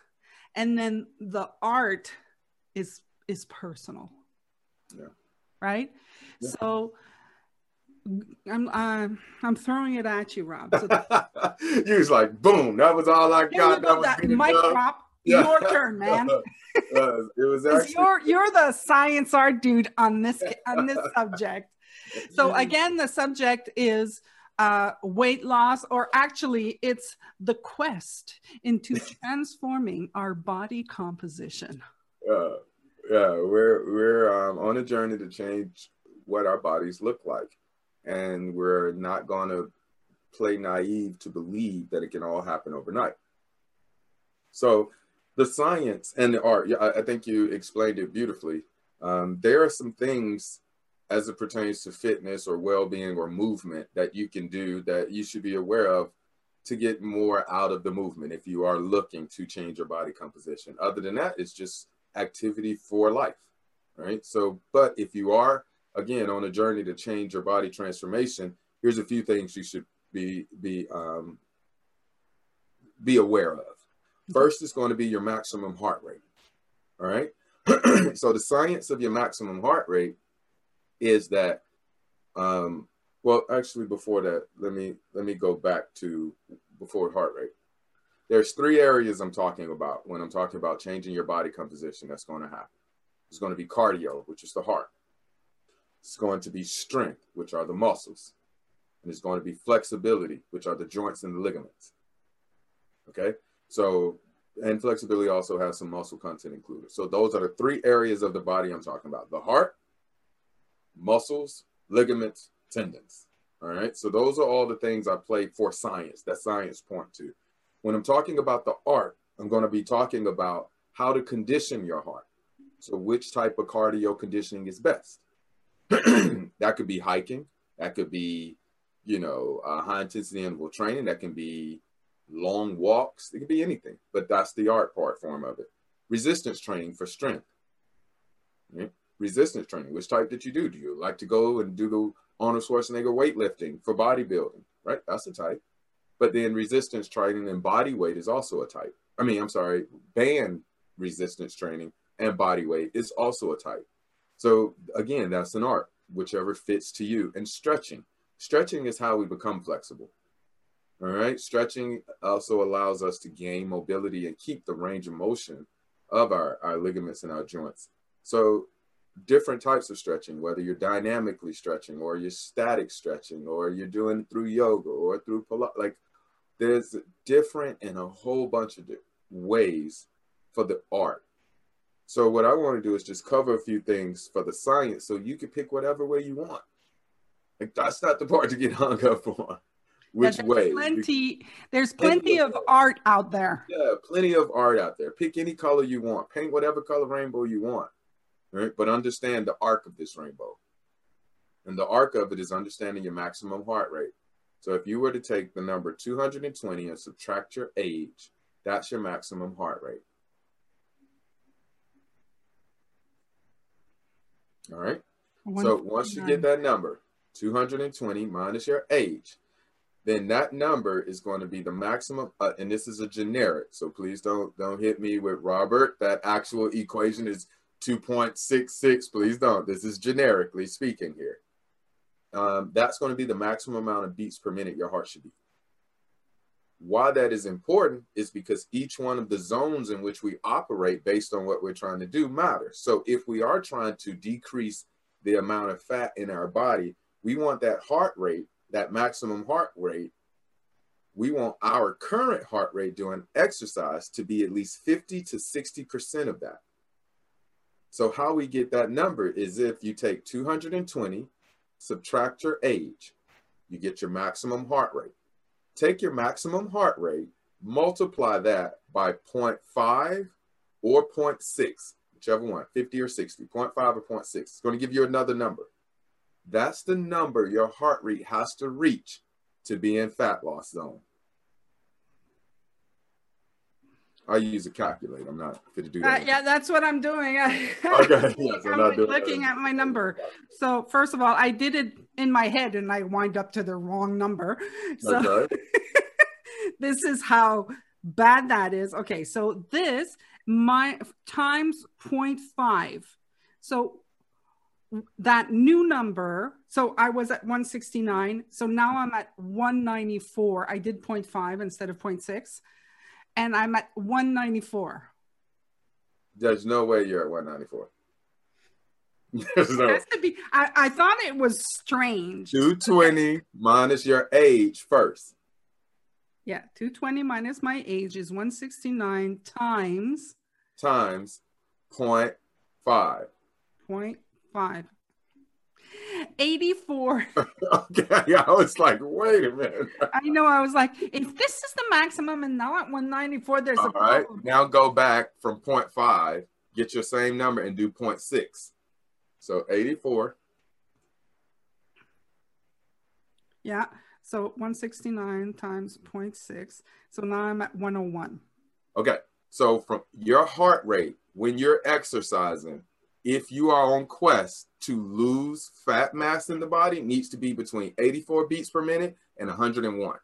and then the art is is personal. Yeah. Right. Yeah. So. I'm uh, I'm throwing it at you, Rob. So you was like, boom, that was all I got. That was that mic drop. Yeah. Your turn, man. uh, it was actually you're you're the science art dude on this on this subject. So again, the subject is uh, weight loss, or actually, it's the quest into transforming our body composition. Uh, yeah, we're we're um, on a journey to change what our bodies look like, and we're not going to play naive to believe that it can all happen overnight. So the science and the art, yeah, I, I think you explained it beautifully. Um, there are some things as it pertains to fitness or well-being or movement that you can do that you should be aware of to get more out of the movement if you are looking to change your body composition. Other than that, it's just activity for life, right? So, but if you are again on a journey to change your body transformation, here's a few things you should be be um, be aware of. First is going to be your maximum heart rate. All right. so the science of your maximum heart rate is that um, well actually before that let me let me go back to before heart rate there's three areas i'm talking about when i'm talking about changing your body composition that's going to happen it's going to be cardio which is the heart it's going to be strength which are the muscles and it's going to be flexibility which are the joints and the ligaments okay so and flexibility also has some muscle content included. So those are the three areas of the body I'm talking about. The heart, muscles, ligaments, tendons. All right. So those are all the things I play for science that science point to. When I'm talking about the art, I'm going to be talking about how to condition your heart. So which type of cardio conditioning is best? that could be hiking. That could be, you know, uh, high intensity interval training. That can be long walks. It could be anything, but that's the art part form of it. Resistance training for strength. Right? Resistance training. Which type did you do? Do you like to go and do the Arnold Schwarzenegger weightlifting for bodybuilding? Right? That's a type. But then resistance training and body weight is also a type. I mean, I'm sorry, band resistance training and body weight is also a type. So again, that's an art, whichever fits to you. And stretching. Stretching is how we become flexible. All right. Stretching also allows us to gain mobility and keep the range of motion of our, our ligaments and our joints. So different types of stretching, whether you're dynamically stretching or you're static stretching or you're doing through yoga or through like there's different and a whole bunch of ways for the art. So what I want to do is just cover a few things for the science so you can pick whatever way you want. Like that's not the part to get hung up on which way? plenty there's plenty of art out there. Yeah plenty of art out there. Pick any color you want. Paint whatever color rainbow you want right? But understand the arc of this rainbow. And the arc of it is understanding your maximum heart rate. So if you were to take the number 220 and subtract your age that's your maximum heart rate. All right? So once you get that number 220 minus your age then that number is going to be the maximum uh, and this is a generic so please don't don't hit me with robert. That actual equation is 2.66 please don't. This is generically speaking here. Um, that's going to be the maximum amount of beats per minute your heart should be. Why that is important is because each one of the zones in which we operate based on what we're trying to do matters so if we are trying to decrease the amount of fat in our body we want that heart rate that maximum heart rate, we want our current heart rate during exercise to be at least 50 to 60% of that. So how we get that number is if you take 220, subtract your age, you get your maximum heart rate. Take your maximum heart rate, multiply that by 0.5 or 0.6, whichever one, 50 or 60, 0.5 or 0.6. It's going to give you another number. That's the number your heart rate has to reach to be in fat loss zone. I use a calculator. I'm not going to do that. Uh, yeah, that's what I'm doing. okay. Yes, I'm, I'm looking that. at my number. So first of all, I did it in my head and I wind up to the wrong number. So okay. this is how bad that is. Okay, so this my times 0.5. So that new number so i was at 169 so now i'm at 194 i did 0.5 instead of 0.6 and i'm at 194 there's no way you're at 194 there's no. to be, I, I thought it was strange. 220 minus your age first. Yeah 220 minus my age is 169 times times 0.5 point five. 84. okay, I was like, wait a minute. I know. I was like, if this is the maximum and now at 194, there's All a right. problem. Now go back from 0.5, get your same number and do 0.6. So 84. Yeah. So 169 times 0.6. So now I'm at 101. Okay. So from your heart rate when you're exercising if you are on quest to lose fat mass in the body, needs to be between 84 beats per minute and 101.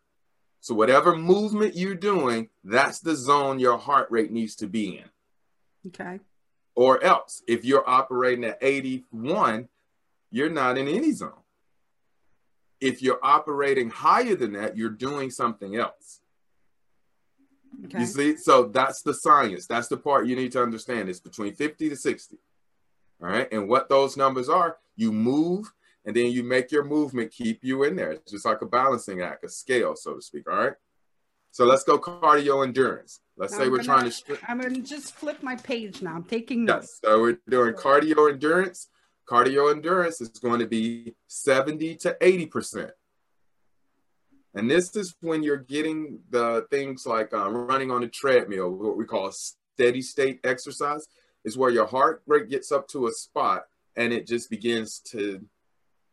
So whatever movement you're doing, that's the zone your heart rate needs to be in. Okay. Or else, if you're operating at 81, you're not in any zone. If you're operating higher than that, you're doing something else. Okay. You see, so that's the science. That's the part you need to understand. It's between 50 to 60. All right. And what those numbers are, you move and then you make your movement keep you in there. It's just like a balancing act, a scale, so to speak. All right. So let's go cardio endurance. Let's now say I'm we're gonna, trying to. I'm going to just flip my page now. I'm taking notes. Yes. So we're doing cardio endurance. Cardio endurance is going to be 70 to 80%. And this is when you're getting the things like uh, running on a treadmill, what we call steady state exercise, is where your heart rate gets up to a spot and it just begins to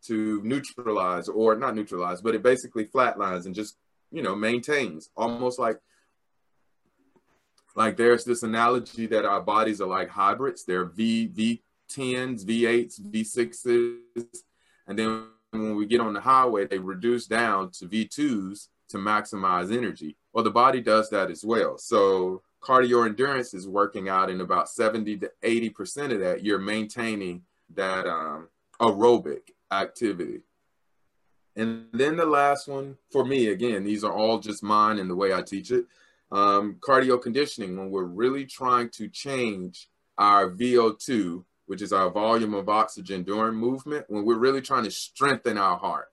to neutralize or not neutralize, but it basically flatlines and just you know maintains. Almost like like there's this analogy that our bodies are like hybrids. They're v v10s v8s v6s and then when we get on the highway they reduce down to v2s to maximize energy. Well the body does that as well. So cardio endurance is working out in about 70 to 80 percent of that you're maintaining that um, aerobic activity and then the last one for me, again, these are all just mine and the way I teach it. Um, cardio conditioning, when we're really trying to change our VO2, which is our volume of oxygen during movement, when we're really trying to strengthen our heart,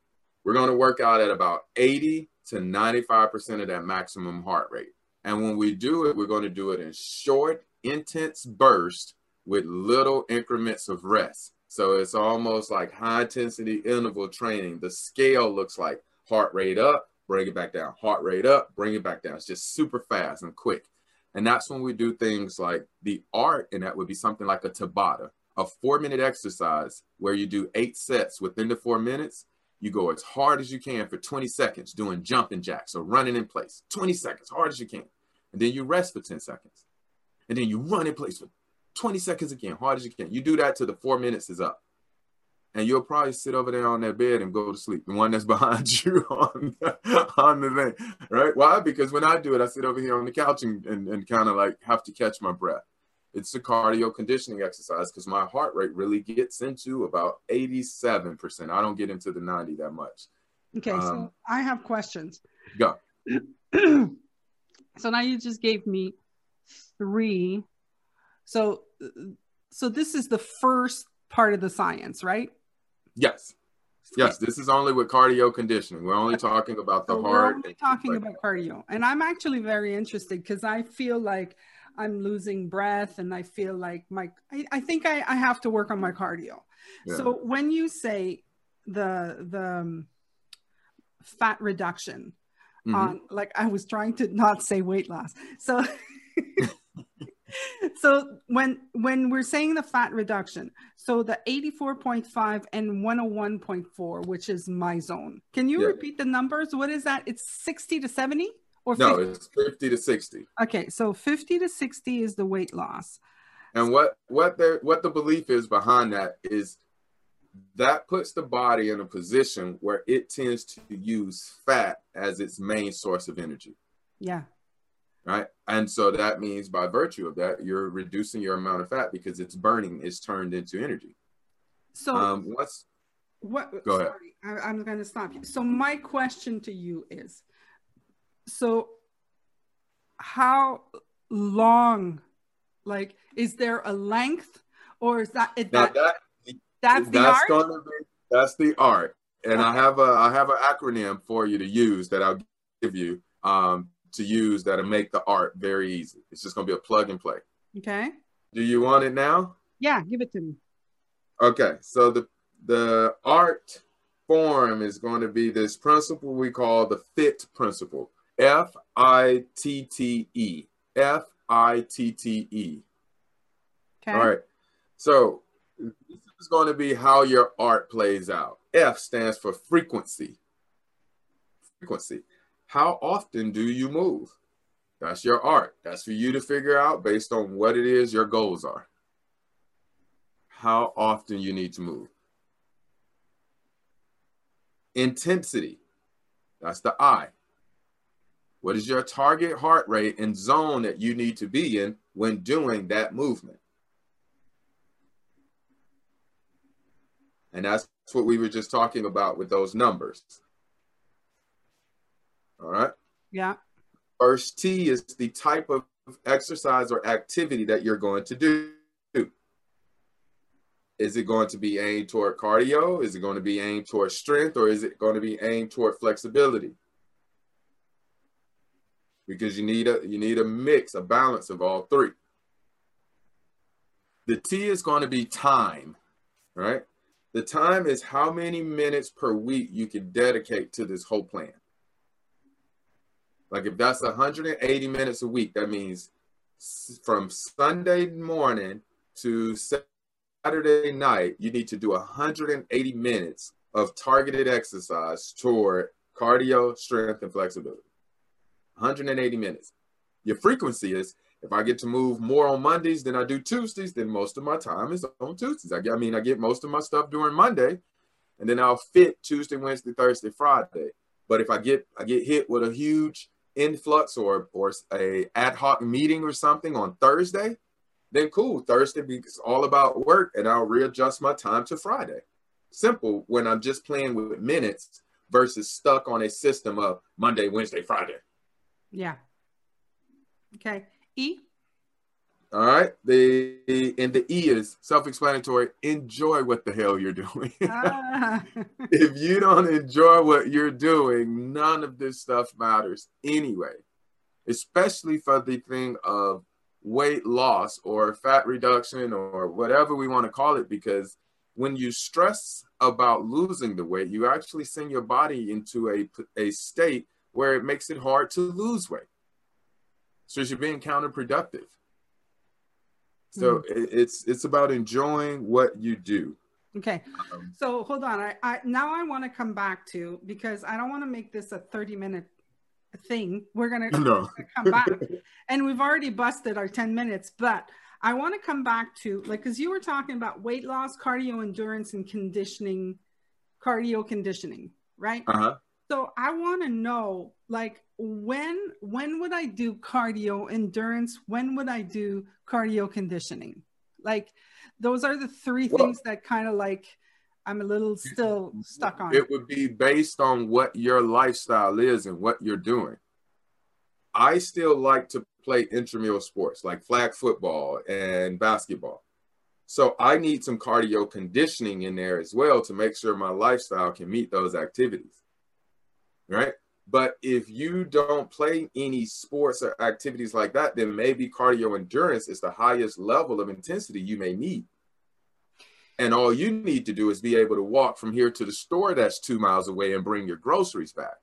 we're going to work out at about 80 to 95% of that maximum heart rate. And when we do it, we're going to do it in short, intense bursts with little increments of rest. So it's almost like high intensity interval training. The scale looks like heart rate up, bring it back down, heart rate up, bring it back down. It's just super fast and quick. And that's when we do things like the art, and that would be something like a Tabata, a four minute exercise where you do eight sets within the four minutes. You go as hard as you can for 20 seconds doing jumping jacks or running in place, 20 seconds, hard as you can. And then you rest for 10 seconds. And then you run in place for 20 seconds again, hard as you can. You do that till the four minutes is up. And you'll probably sit over there on that bed and go to sleep. The one that's behind you on the, on the thing, right? Why? Because when I do it, I sit over here on the couch and, and, and kind of like have to catch my breath. It's a cardio conditioning exercise because my heart rate really gets into about 87%. I don't get into the 90 that much. Okay, um, so I have questions. Go. so now you just gave me three. So so this is the first part of the science, right? Yes. Yes, this is only with cardio conditioning. We're only talking about the so heart. We're only talking like about that. cardio. And I'm actually very interested because I feel like I'm losing breath and I feel like my I, I think I, I have to work on my cardio. Yeah. So when you say the the um, fat reduction mm-hmm. on like I was trying to not say weight loss. So so when when we're saying the fat reduction so the 84.5 and 101.4 which is my zone can you yeah. repeat the numbers what is that it's 60 to 70 or 50? no it's 50 to 60 okay so 50 to 60 is the weight loss and what what the what the belief is behind that is that puts the body in a position where it tends to use fat as its main source of energy yeah right? And so that means by virtue of that, you're reducing your amount of fat because it's burning is turned into energy. So um, what's what? Go sorry, ahead. I, I'm going to stop you. So my question to you is, so how long, like, is there a length, or is that is that, that that's the that's art? Gonna be, that's the art, and okay. I have a I have an acronym for you to use that I'll give you. Um, to use that'll make the art very easy. It's just gonna be a plug and play. Okay. Do you want it now? Yeah, give it to me. Okay, so the the art form is going to be this principle we call the FIT principle. F I T T E. F I T T E. Okay. All right. So this is going to be how your art plays out. F stands for frequency. Frequency. How often do you move? That's your art. That's for you to figure out based on what it is your goals are. How often you need to move. Intensity. That's the I. What is your target heart rate and zone that you need to be in when doing that movement? And that's what we were just talking about with those numbers. All right. Yeah. First T is the type of exercise or activity that you're going to do. Is it going to be aimed toward cardio? Is it going to be aimed toward strength? Or is it going to be aimed toward flexibility? Because you need a you need a mix, a balance of all three. The T is going to be time, right? The time is how many minutes per week you can dedicate to this whole plan. Like if that's 180 minutes a week, that means from Sunday morning to Saturday night, you need to do 180 minutes of targeted exercise toward cardio, strength, and flexibility. 180 minutes. Your frequency is if I get to move more on Mondays than I do Tuesdays, then most of my time is on Tuesdays. I, get, I mean, I get most of my stuff during Monday, and then I'll fit Tuesday, Wednesday, Thursday, Friday. But if I get I get hit with a huge influx or or a ad hoc meeting or something on Thursday, then cool. Thursday is all about work, and I'll readjust my time to Friday. Simple when I'm just playing with minutes versus stuck on a system of Monday, Wednesday, Friday. Yeah. Okay. E. All right. The and the E is self-explanatory. Enjoy what the hell you're doing. Ah. if you don't enjoy what you're doing, none of this stuff matters anyway. Especially for the thing of weight loss or fat reduction or whatever we want to call it, because when you stress about losing the weight, you actually send your body into a, a state where it makes it hard to lose weight. So you're being counterproductive. So mm-hmm. it's it's about enjoying what you do. Okay. Um, so hold on. I, I now I want to come back to because I don't want to make this a 30 minute thing. We're gonna, no. come back. and we've already busted our 10 minutes, but I want to come back to like because you were talking about weight loss, cardio endurance, and conditioning, cardio conditioning, right? Uh-huh. So I want to know like when when would I do cardio endurance? When would I do cardio conditioning? Like those are the three well, things that kind of like I'm a little still stuck on. It would be based on what your lifestyle is and what you're doing. I still like to play intramural sports like flag football and basketball. So I need some cardio conditioning in there as well to make sure my lifestyle can meet those activities right? But if you don't play any sports or activities like that, then maybe cardio endurance is the highest level of intensity you may need. And all you need to do is be able to walk from here to the store that's two miles away and bring your groceries back.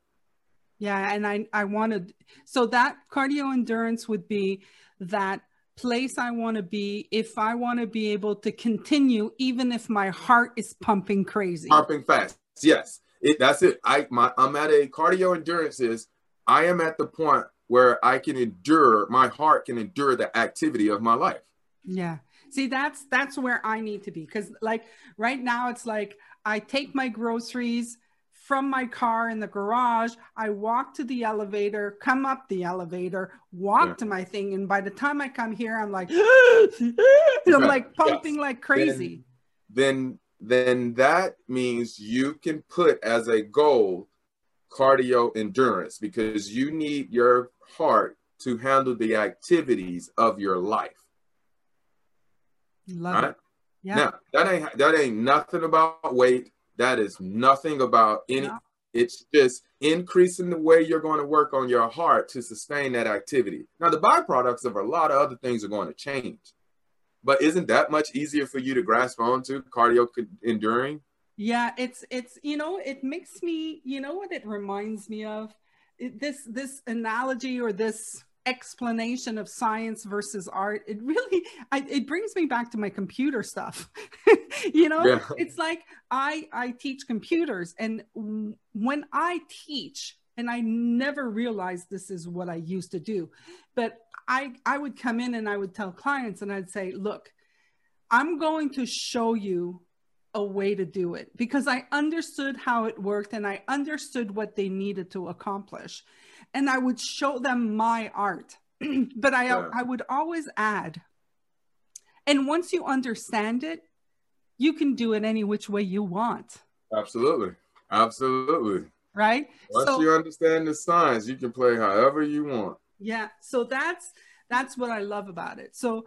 Yeah. And I, I wanted, so that cardio endurance would be that place I want to be if I want to be able to continue, even if my heart is pumping crazy. Pumping fast. Yes. It, that's it. I my I'm at a cardio endurance is I am at the point where I can endure, my heart can endure the activity of my life. Yeah. See, that's that's where I need to be. Cause like right now it's like I take my groceries from my car in the garage. I walk to the elevator, come up the elevator, walk yeah. to my thing, and by the time I come here, I'm like, I'm like pumping yes. like crazy. Then, then then that means you can put as a goal cardio endurance because you need your heart to handle the activities of your life. Love right? it. Yeah. Now that ain't that ain't nothing about weight. That is nothing about any. Yeah. It's just increasing the way you're going to work on your heart to sustain that activity. Now the byproducts of a lot of other things are going to change. But isn't that much easier for you to grasp onto cardio enduring? Yeah, it's it's you know it makes me you know what it reminds me of it, this this analogy or this explanation of science versus art it really I, it brings me back to my computer stuff you know yeah. it's like i i teach computers and when i teach and i never realized this is what i used to do but I, I would come in and I would tell clients and I'd say, look, I'm going to show you a way to do it because I understood how it worked and I understood what they needed to accomplish. And I would show them my art. but I, yeah. I would always add, and once you understand it, you can do it any which way you want. Absolutely. Absolutely. Right. Once so, you understand the signs, you can play however you want. Yeah. So that's that's what I love about it. So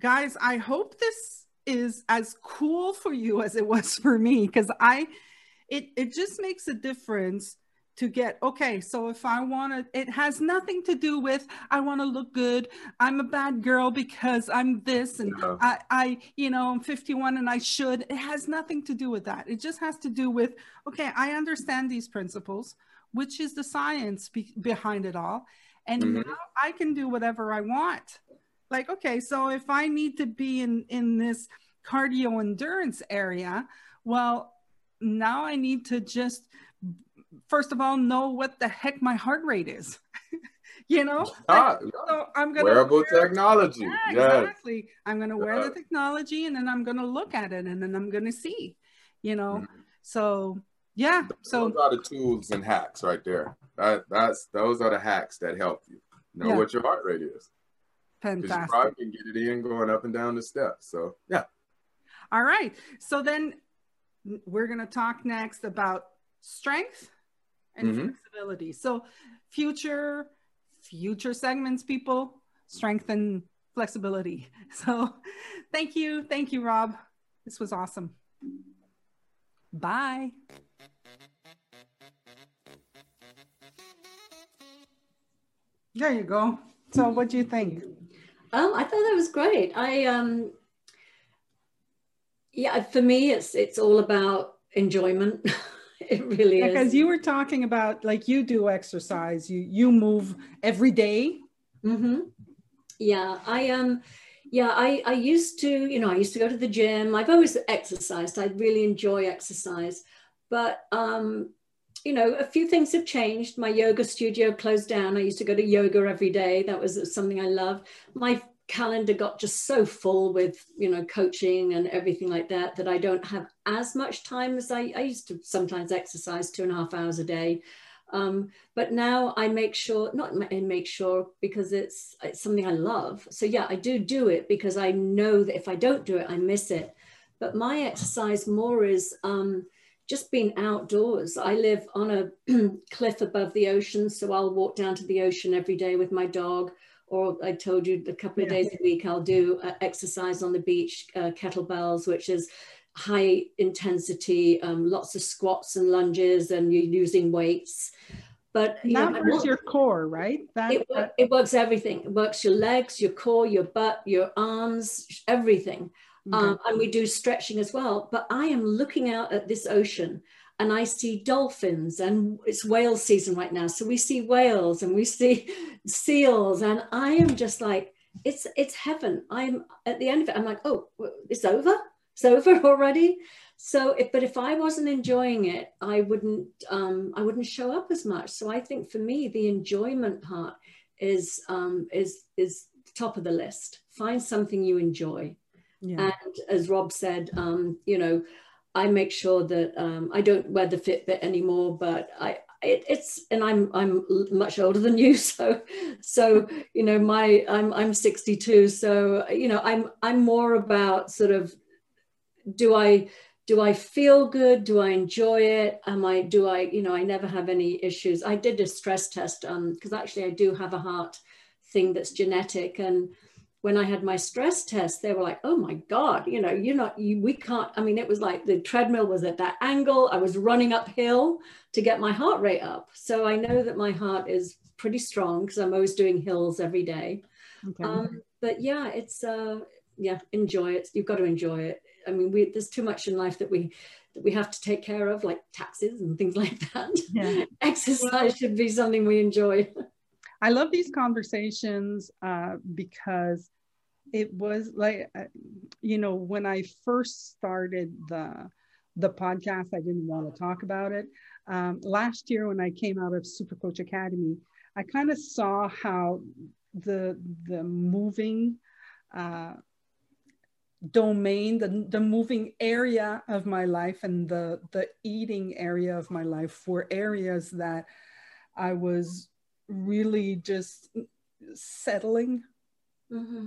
guys, I hope this is as cool for you as it was for me because I it it just makes a difference to get okay so if i want to it has nothing to do with i want to look good i'm a bad girl because i'm this and i i you know i'm 51 and i should it has nothing to do with that it just has to do with okay i understand these principles which is the science be- behind it all and mm-hmm. now i can do whatever i want like okay so if i need to be in in this cardio endurance area well now i need to just first of all know what the heck my heart rate is. you know, ah, like, so I'm gonna wearable wear, technology. Yeah, yes. exactly. I'm gonna wear the technology and then I'm gonna look at it and then I'm gonna see. You know, mm-hmm. so yeah. So those are the tools and hacks right there. That that's those are the hacks that help you know yeah. what your heart rate is. Fantastic. You probably can get it in going up and down the steps. So yeah. All right. So then we're going to talk next about strength and mm-hmm. flexibility. So future future segments, people strengthen flexibility. So thank you. Thank you, Rob. This was awesome. Bye. There you go. So what do you think? Um, I thought that was great. I um yeah, for me it's it's all about enjoyment. it really is because you were talking about like you do exercise you you move every day. Mm-hmm. yeah i um yeah I, I used to you know i used to go to the gym i've always exercised i really enjoy exercise but um you know a few things have changed. My yoga studio closed down. I used to go to yoga every day. That was something i loved. My calendar got just so full with you know coaching and everything like that that I don't have as much time as I, I used to sometimes exercise two and a half hours a day. Um, but now I make sure not make sure because it's it's something I love. So yeah I do do it because I know that if I don't do it I miss it. But my exercise more is um, just being outdoors. I live on a cliff above the ocean, so I'll walk down to the ocean every day with my dog or I told you a couple of days a week I'll do uh, exercise on the beach, uh, kettlebells, which is high intensity, um, lots of squats and lunges, and you're using weights. But that know, works your core, right? That, it, that, it works everything. It works your legs, your core, your butt, your arms, everything. Okay. Um, and we do stretching as well. But I am looking out at this ocean and I see dolphins, and it's whale season right now. So we see whales and we see seals, and I am just like, it's it's heaven. I'm at the end of it. I'm like, oh, it's over. It's over already. So, if, but if I wasn't enjoying it, I wouldn't um, I wouldn't show up as much. So I think for me, the enjoyment part is um, is is top of the list. Find something you enjoy. Yeah. And as Rob said, um, you know, I make sure that um, I don't wear the Fitbit anymore, but I it, it's and I'm I'm much older than you, so so you know my I'm I'm 62, so you know I'm I'm more about sort of do I do I feel good? Do I enjoy it? Am I do I you know I never have any issues. I did a stress test um because actually I do have a heart thing that's genetic and when I had my stress test, they were like, "Oh my God, you know, you're not, you, we can't." I mean, it was like the treadmill was at that angle. I was running uphill to get my heart rate up. So I know that my heart is pretty strong because I'm always doing hills every day. Okay. Um, but yeah, it's uh, yeah, enjoy it. You've got to enjoy it. I mean, we, there's too much in life that we that we have to take care of, like taxes and things like that. Yeah. Exercise well, should be something we enjoy. I love these conversations uh, because it was like uh, you know when i first started the the podcast i didn't want to talk about it. Um, last year when i came out of super coach academy i kind of saw how the the moving uh, domain the, the moving area of my life and the the eating area of my life were areas that i was really just settling mm-hmm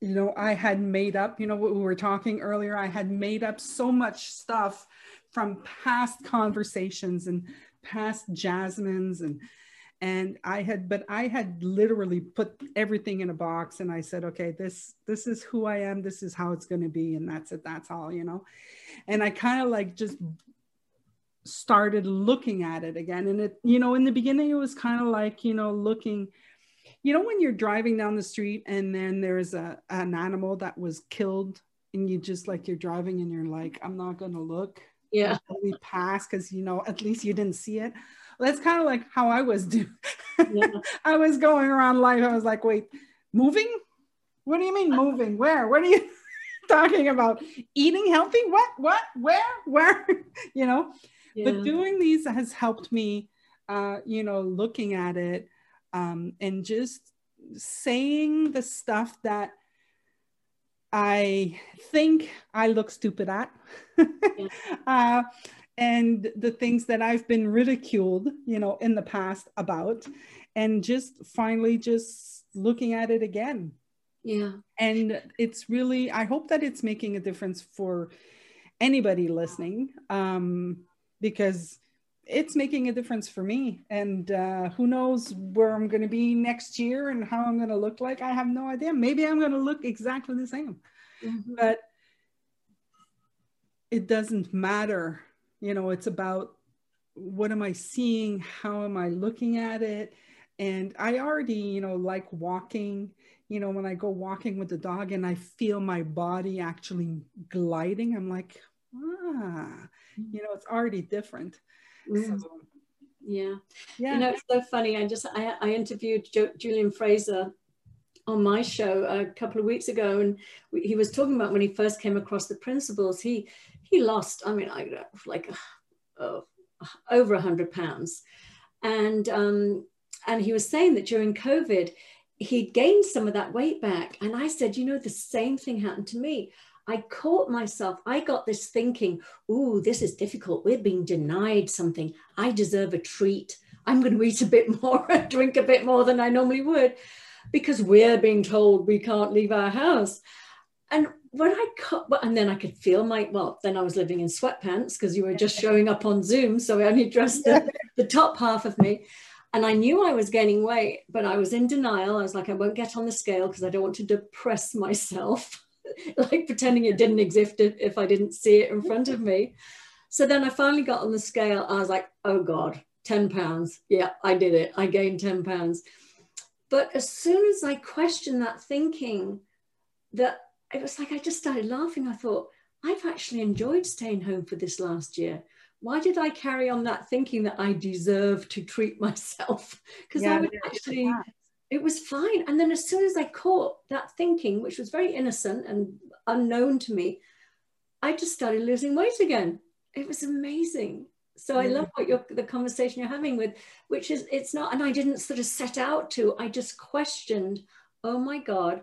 you know, I had made up, you know, we were talking earlier, I had made up so much stuff from past conversations and past Jasmines and and I had but I had literally put everything in a box and I said okay this this is who I am this is how it's going to be and that's it that's all you know? And I kind of like just started looking at it again and it you know in the beginning it was kind of like you know looking you know when you're driving down the street and then there's a an animal that was killed and you just like you're driving and you're like i'm not going to look yeah. we pass because you know at least you didn't see it. That's kind of like how i was doing yeah. i was going around life i was like wait moving? What do you mean moving? Where? What are you talking about? Eating healthy? What? What? Where? Where? You know? Yeah. but doing these has helped me uh you know looking at it um, and just saying the stuff that I think I look stupid at. uh, and the things that I've been ridiculed, you know, in the past about, and just finally just looking at it again. Yeah. And it's really, I hope that it's making a difference for anybody listening um, because it's making a difference for me. And uh, who knows where I'm going to be next year and how I'm going to look like. I have no idea. Maybe I'm going to look exactly the same. Mm-hmm. But it doesn't matter. You know, it's about what am I seeing? How am I looking at it? And I already, you know, like walking. You know, when I go walking with the dog and I feel my body actually gliding, I'm like, ah, you know, it's already different. Mm. So, yeah. yeah. You know, it's so funny. I just, I, I interviewed jo- Julian Fraser on my show a couple of weeks ago and we, he was talking about when he first came across the principles he he lost i mean i like uh, over a hundred pounds and um and he was saying that during covid he'd gained some of that weight back and i said you know the same thing happened to me I caught myself. I got this thinking, ooh, this is difficult. We're being denied something. I deserve a treat. I'm going to eat a bit more and drink a bit more than I normally would because we're being told we can't leave our house. And when I cut, and then I could feel my, well, then I was living in sweatpants because you were just showing up on Zoom. So I only dressed the, the top half of me. And I knew I was gaining weight, but I was in denial. I was like, I won't get on the scale because I don't want to depress myself. like pretending it didn't exist if I didn't see it in front of me. So then I finally got on the scale. I was like, oh God, 10 pounds. Yeah, I did it. I gained 10 pounds. But as soon as I questioned that thinking, that it was like I just started laughing. I thought, I've actually enjoyed staying home for this last year. Why did I carry on that thinking that I deserve to treat myself? Because yeah, I would actually it was fine. And then as soon as I caught that thinking, which was very innocent and unknown to me, I just started losing weight again. It was amazing. So I love what you're the conversation you're having with, which is it's not, and I didn't sort of set out to, I just questioned, oh my God,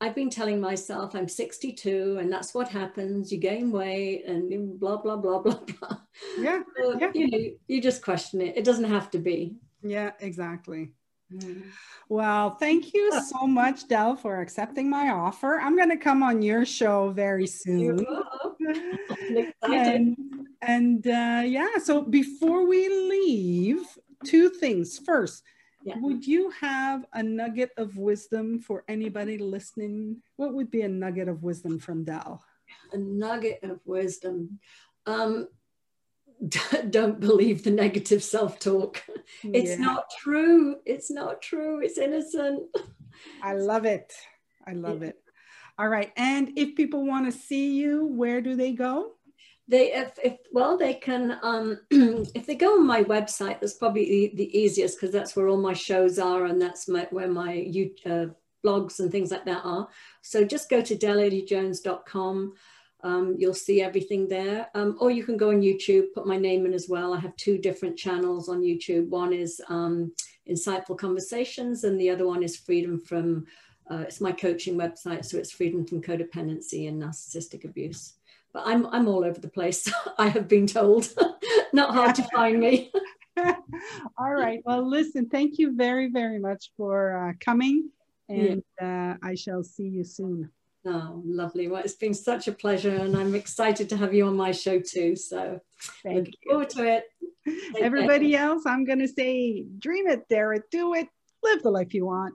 I've been telling myself I'm 62 and that's what happens. You gain weight and blah, blah, blah, blah, blah. Yeah. So, yeah. You know, you just question it. It doesn't have to be. Yeah, exactly. Well, thank you so much, Dell, for accepting my offer. I'm going to come on your show very soon. and and uh, yeah, so before we leave, two things. First, yeah. would you have a nugget of wisdom for anybody listening? What would be a nugget of wisdom from Dell? A nugget of wisdom. Um, don't believe the negative self-talk. It's yeah. not true. It's not true. It's innocent. I love it. I love yeah. it. All right. And if people want to see you where do they go? They if, if well they can um if they go on my website that's probably the, the easiest because that's where all my shows are and that's my, where my you uh, blogs and things like that are. So just go to deladiejones.com um, you'll see everything there. Um, or you can go on YouTube, put my name in as well. I have two different channels on YouTube. One is um, Insightful Conversations, and the other one is Freedom from, uh, it's my coaching website. So it's Freedom from Codependency and Narcissistic Abuse. But I'm, I'm all over the place, I have been told. Not hard to find me. all right. Well, listen, thank you very, very much for uh, coming and yeah. uh, I shall see you soon. Oh, lovely. Well, it's been such a pleasure, and I'm excited to have you on my show too. So, thank you. forward to it. Take Everybody care. else, I'm going to say, dream it, dare it, do it, live the life you want.